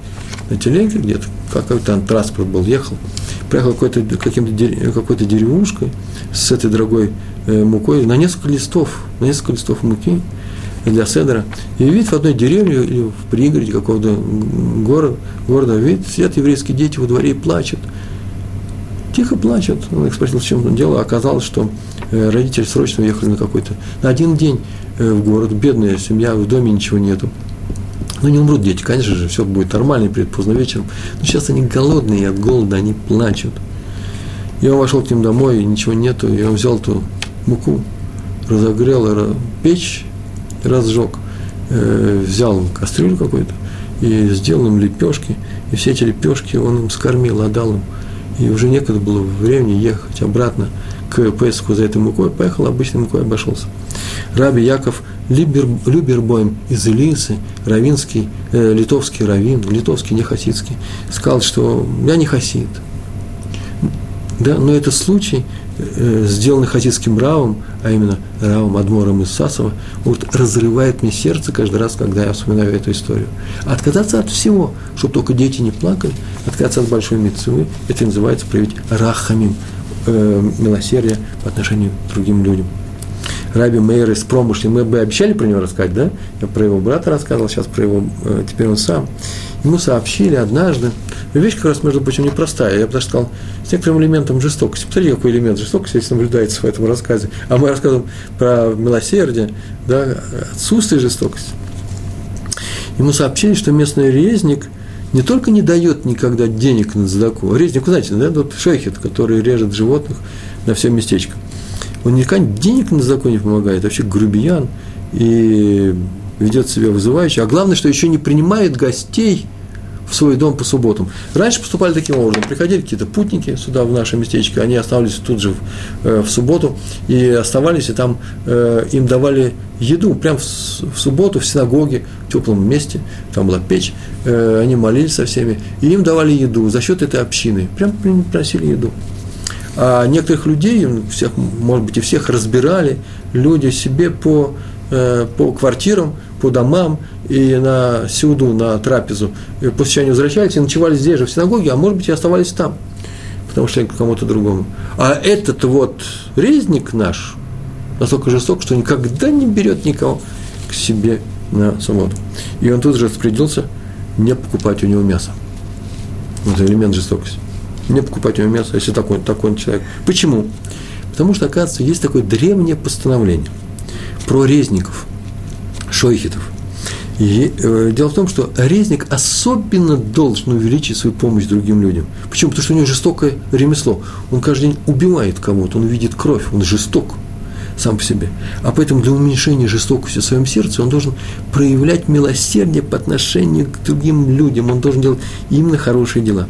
на телеге где-то, какой-то там транспорт был, ехал, приехал какой-то, каким-то, какой-то деревушкой с этой дорогой мукой на несколько листов, на несколько листов муки для седра. И видит в одной деревне или в пригороде какого-то города, города видит, сидят еврейские дети во дворе и плачут. Тихо плачут. Он их спросил, в чем дело. Оказалось, что э, родители срочно уехали на какой-то, на один день Э, в город, бедная семья, в доме ничего нету. Ну, не умрут дети, конечно же, все будет нормально, придет поздно вечером. Но сейчас они голодные, и от голода они плачут. И он вошел к ним домой, и ничего нету, и он взял ту муку, разогрел печь, разжег, э, взял кастрюлю какую-то и сделал им лепешки, и все эти лепешки он им скормил, отдал им. И уже некогда было времени ехать обратно к Песху за этой мукой, поехал обычной мукой, обошелся. Раби Яков Любер, Любербойм из Илисы, равинский, э, литовский равин, литовский, не хасидский, сказал, что я не хасид. Да, но это случай, э, сделанный хасидским равом, а именно равом Адмором из Сасова, вот разрывает мне сердце каждый раз, когда я вспоминаю эту историю. Отказаться от всего, чтобы только дети не плакали, отказаться от большой мецвы, это называется проявить рахамим, э, милосердие по отношению к другим людям. Раби Мейер из Промышли, мы бы обещали про него рассказать, да? Я про его брата рассказывал, сейчас про его, э, теперь он сам. Ему сообщили однажды, вещь как раз, между прочим, непростая, я бы даже сказал, с некоторым элементом жестокости. Посмотрите, какой элемент жестокости здесь наблюдается в этом рассказе. А мы рассказываем про милосердие, да, отсутствие жестокости. Ему сообщили, что местный резник не только не дает никогда денег на задаку, резник, вы знаете, да, вот шейхет, который режет животных на все местечко – он никогда денег на законе не помогает, вообще грубиян и ведет себя вызывающе. А главное, что еще не принимает гостей в свой дом по субботам. Раньше поступали таким образом. Приходили какие-то путники сюда, в наше местечко, они оставались тут же в, э, в субботу и оставались, и там э, им давали еду прямо в, в субботу в синагоге, в теплом месте, там была печь, э, они молились со всеми, и им давали еду за счет этой общины. Прям просили еду. А некоторых людей, всех, может быть, и всех разбирали люди себе по, э, по квартирам, по домам и на сюду, на трапезу. И после чего они возвращались и ночевали здесь же, в синагоге, а может быть, и оставались там, потому что к кому-то другому. А этот вот резник наш настолько жесток, что никогда не берет никого к себе на субботу. И он тут же распорядился не покупать у него мясо. Вот элемент жестокости не покупать у него мясо, если такой, такой человек. Почему? Потому что, оказывается, есть такое древнее постановление про резников, шойхитов. И э, дело в том, что резник особенно должен увеличить свою помощь другим людям. Почему? Потому что у него жестокое ремесло. Он каждый день убивает кого-то, он видит кровь, он жесток сам по себе. А поэтому для уменьшения жестокости в своем сердце он должен проявлять милосердие по отношению к другим людям. Он должен делать именно хорошие дела.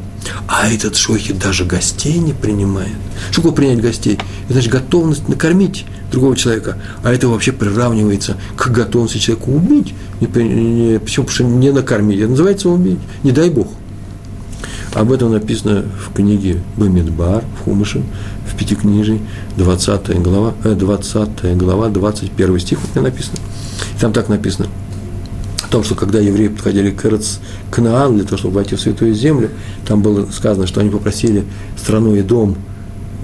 А этот шойхи даже гостей не принимает. Что такое принять гостей? Это значит готовность накормить другого человека. А это вообще приравнивается к готовности человека убить. Не, не, почему? Потому что не накормить. Это называется убить. Не дай Бог. Об этом написано в книге Бамидбар, в Хумыше, Пятикнижии, 20 глава, 20 э, глава, 21 стих, вот написано. Там так написано. о том, что когда евреи подходили к Эрц, Кнаан, для того, чтобы войти в Святую Землю, там было сказано, что они попросили страну и дом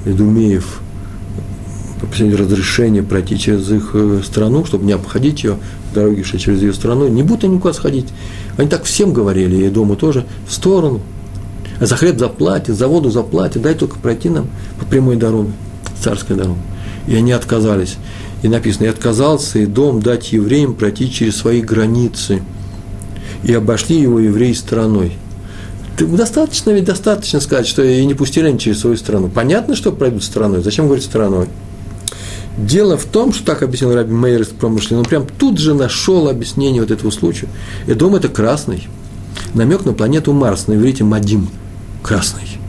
Идумеев, попросили разрешение пройти через их э, страну, чтобы не обходить ее, дороги шли через ее страну, не будут они никуда сходить. Они так всем говорили, и дому тоже, в сторону. За хлеб заплатят, за воду заплатят, дай только пройти нам по прямой дороге, царской дороге. И они отказались. И написано, и отказался и дом дать евреям пройти через свои границы. И обошли его евреи стороной. Достаточно ведь достаточно сказать, что и не пустили они через свою страну. Понятно, что пройдут стороной. Зачем говорить стороной? Дело в том, что так объяснил Раби Мейер из промышленного, он прям тут же нашел объяснение вот этого случая. И дом это красный. Намек на планету Марс, на иврите Мадим, красный.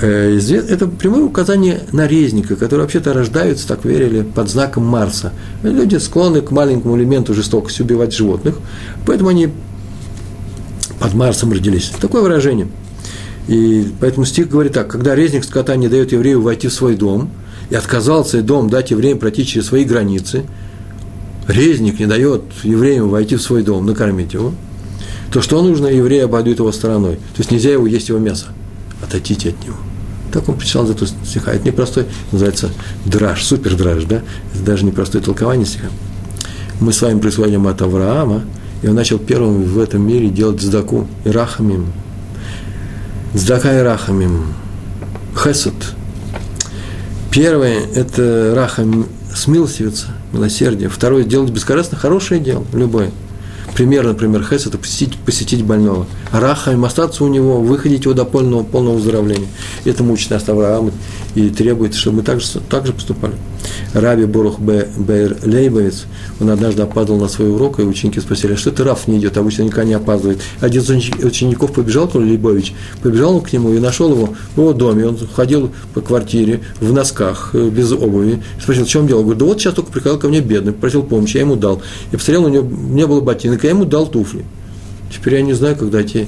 Э, это прямое указание на резника, которые вообще-то рождаются, так верили, под знаком Марса. Люди склонны к маленькому элементу жестокости убивать животных, поэтому они под Марсом родились. Такое выражение. И поэтому стих говорит так, когда резник скота не дает еврею войти в свой дом, и отказался дом дать евреям пройти через свои границы, резник не дает евреям войти в свой дом, накормить его, то что нужно, евреи обойдут его стороной. То есть нельзя его есть его мясо, отойдите от него. Так он прочитал эту стиха. Это непростой, называется драж, супер драж, да? Это даже непростое толкование стиха. Мы с вами происходим от Авраама, и он начал первым в этом мире делать здаку и рахамим. Здака и рахамим. Хесед – Первое – это раха смилостивиться, милосердие. Второе – делать бескорыстно хорошее дело, любое. Пример, например, хес – это посетить, посетить больного. Раха им остаться у него, выходить его до полного, полного выздоровления. Это мучит нас и требует, чтобы мы также, так же поступали. Раби Борух Бейр Лейбовец, он однажды опаздывал на свой урок, и ученики спросили, а что ты Раф не идет, обычно никогда не опаздывает. Один из учеников побежал, то Лейбович, побежал к нему и нашел его в его доме, он ходил по квартире в носках, э, без обуви, спросил, в чем дело? Говорит, да вот сейчас только приходил ко мне бедный, просил помощи, я ему дал. Я посмотрел, у него не было ботинок, я ему дал туфли. Теперь я не знаю, когда идти,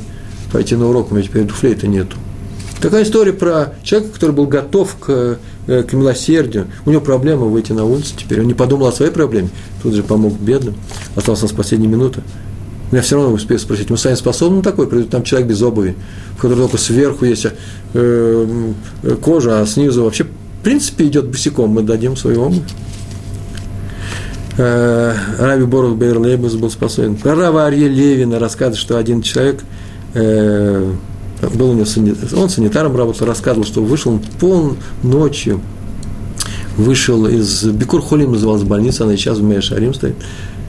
пойти на урок, у меня теперь туфлей-то нету. Такая история про человека, который был готов к, э, к милосердию. У него проблема выйти на улицу теперь. Он не подумал о своей проблеме, тут же помог бедным. Остался с последней минуты. Но я все равно успею спросить, мы сами способны такой? Придет там человек без обуви, в котором только сверху есть э, кожа, а снизу вообще в принципе идет босиком. Мы дадим свою обувь. Э, Раби Борух Бейрлейбус был способен. Про Рава Арье Левина рассказывает, что один человек э, был у него санитар, он санитаром работал, рассказывал, что вышел пол ночью, вышел из Бекур Холим называлась больница, она сейчас в Мешарим стоит,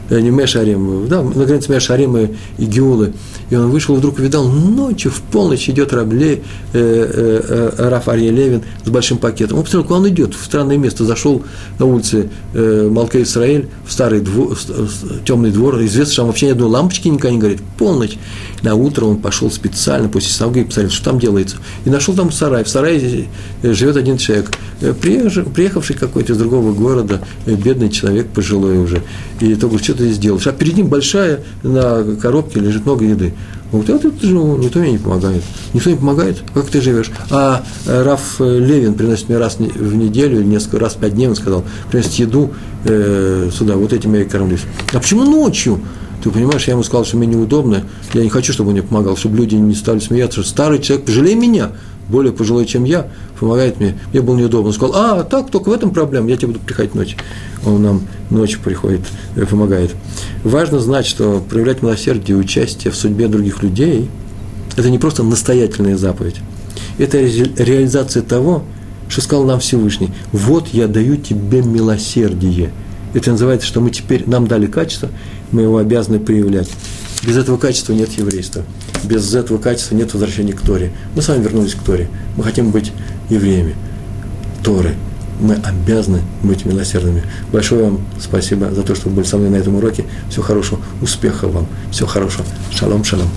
не Мешарим, да, на границе Мешарима и Геулы. И он вышел, вдруг увидал, ночью в полночь идет Рабле, э, э, э, Раф Арье Левин с большим пакетом. Он посмотрел, куда он идет, в странное место, зашел на улице э, Малка Исраэль, в старый двор, в темный двор, известно, что там вообще ни одной лампочки никогда не горит, полночь. На утро он пошел специально после синагоги посмотреть, что там делается. И нашел там сарай. В сарае э, живет один человек, э, приехавший какой-то из другого города, э, бедный человек, пожилой уже. И то говорит, что ты здесь делаешь? А перед ним большая на коробке лежит много еды. Он говорит, я тут живу, никто мне не помогает. Никто не помогает, как ты живешь? А Раф Левин приносит мне раз в неделю, несколько раз в пять дней, он сказал, приносит еду э, сюда, вот этим я и кормлюсь. А почему ночью? Ты понимаешь, я ему сказал, что мне неудобно, я не хочу, чтобы он мне помогал, чтобы люди не стали смеяться, что старый человек, пожалей меня, более пожилой, чем я, помогает мне, мне было неудобно. Он сказал, а, так, только в этом проблема, я тебе буду приходить ночью. Он нам ночью приходит, э, помогает. Важно знать, что проявлять милосердие и участие в судьбе других людей – это не просто настоятельная заповедь, это реализация того, что сказал нам Всевышний. Вот я даю тебе милосердие. Это называется, что мы теперь, нам дали качество, мы его обязаны проявлять. Без этого качества нет еврейства. Без этого качества нет возвращения к Торе. Мы с вами вернулись к Торе. Мы хотим быть евреями Торы. Мы обязаны быть милосердными. Большое вам спасибо за то, что вы были со мной на этом уроке. Всего хорошего, успехов вам. Всего хорошего. Шалом, шалом.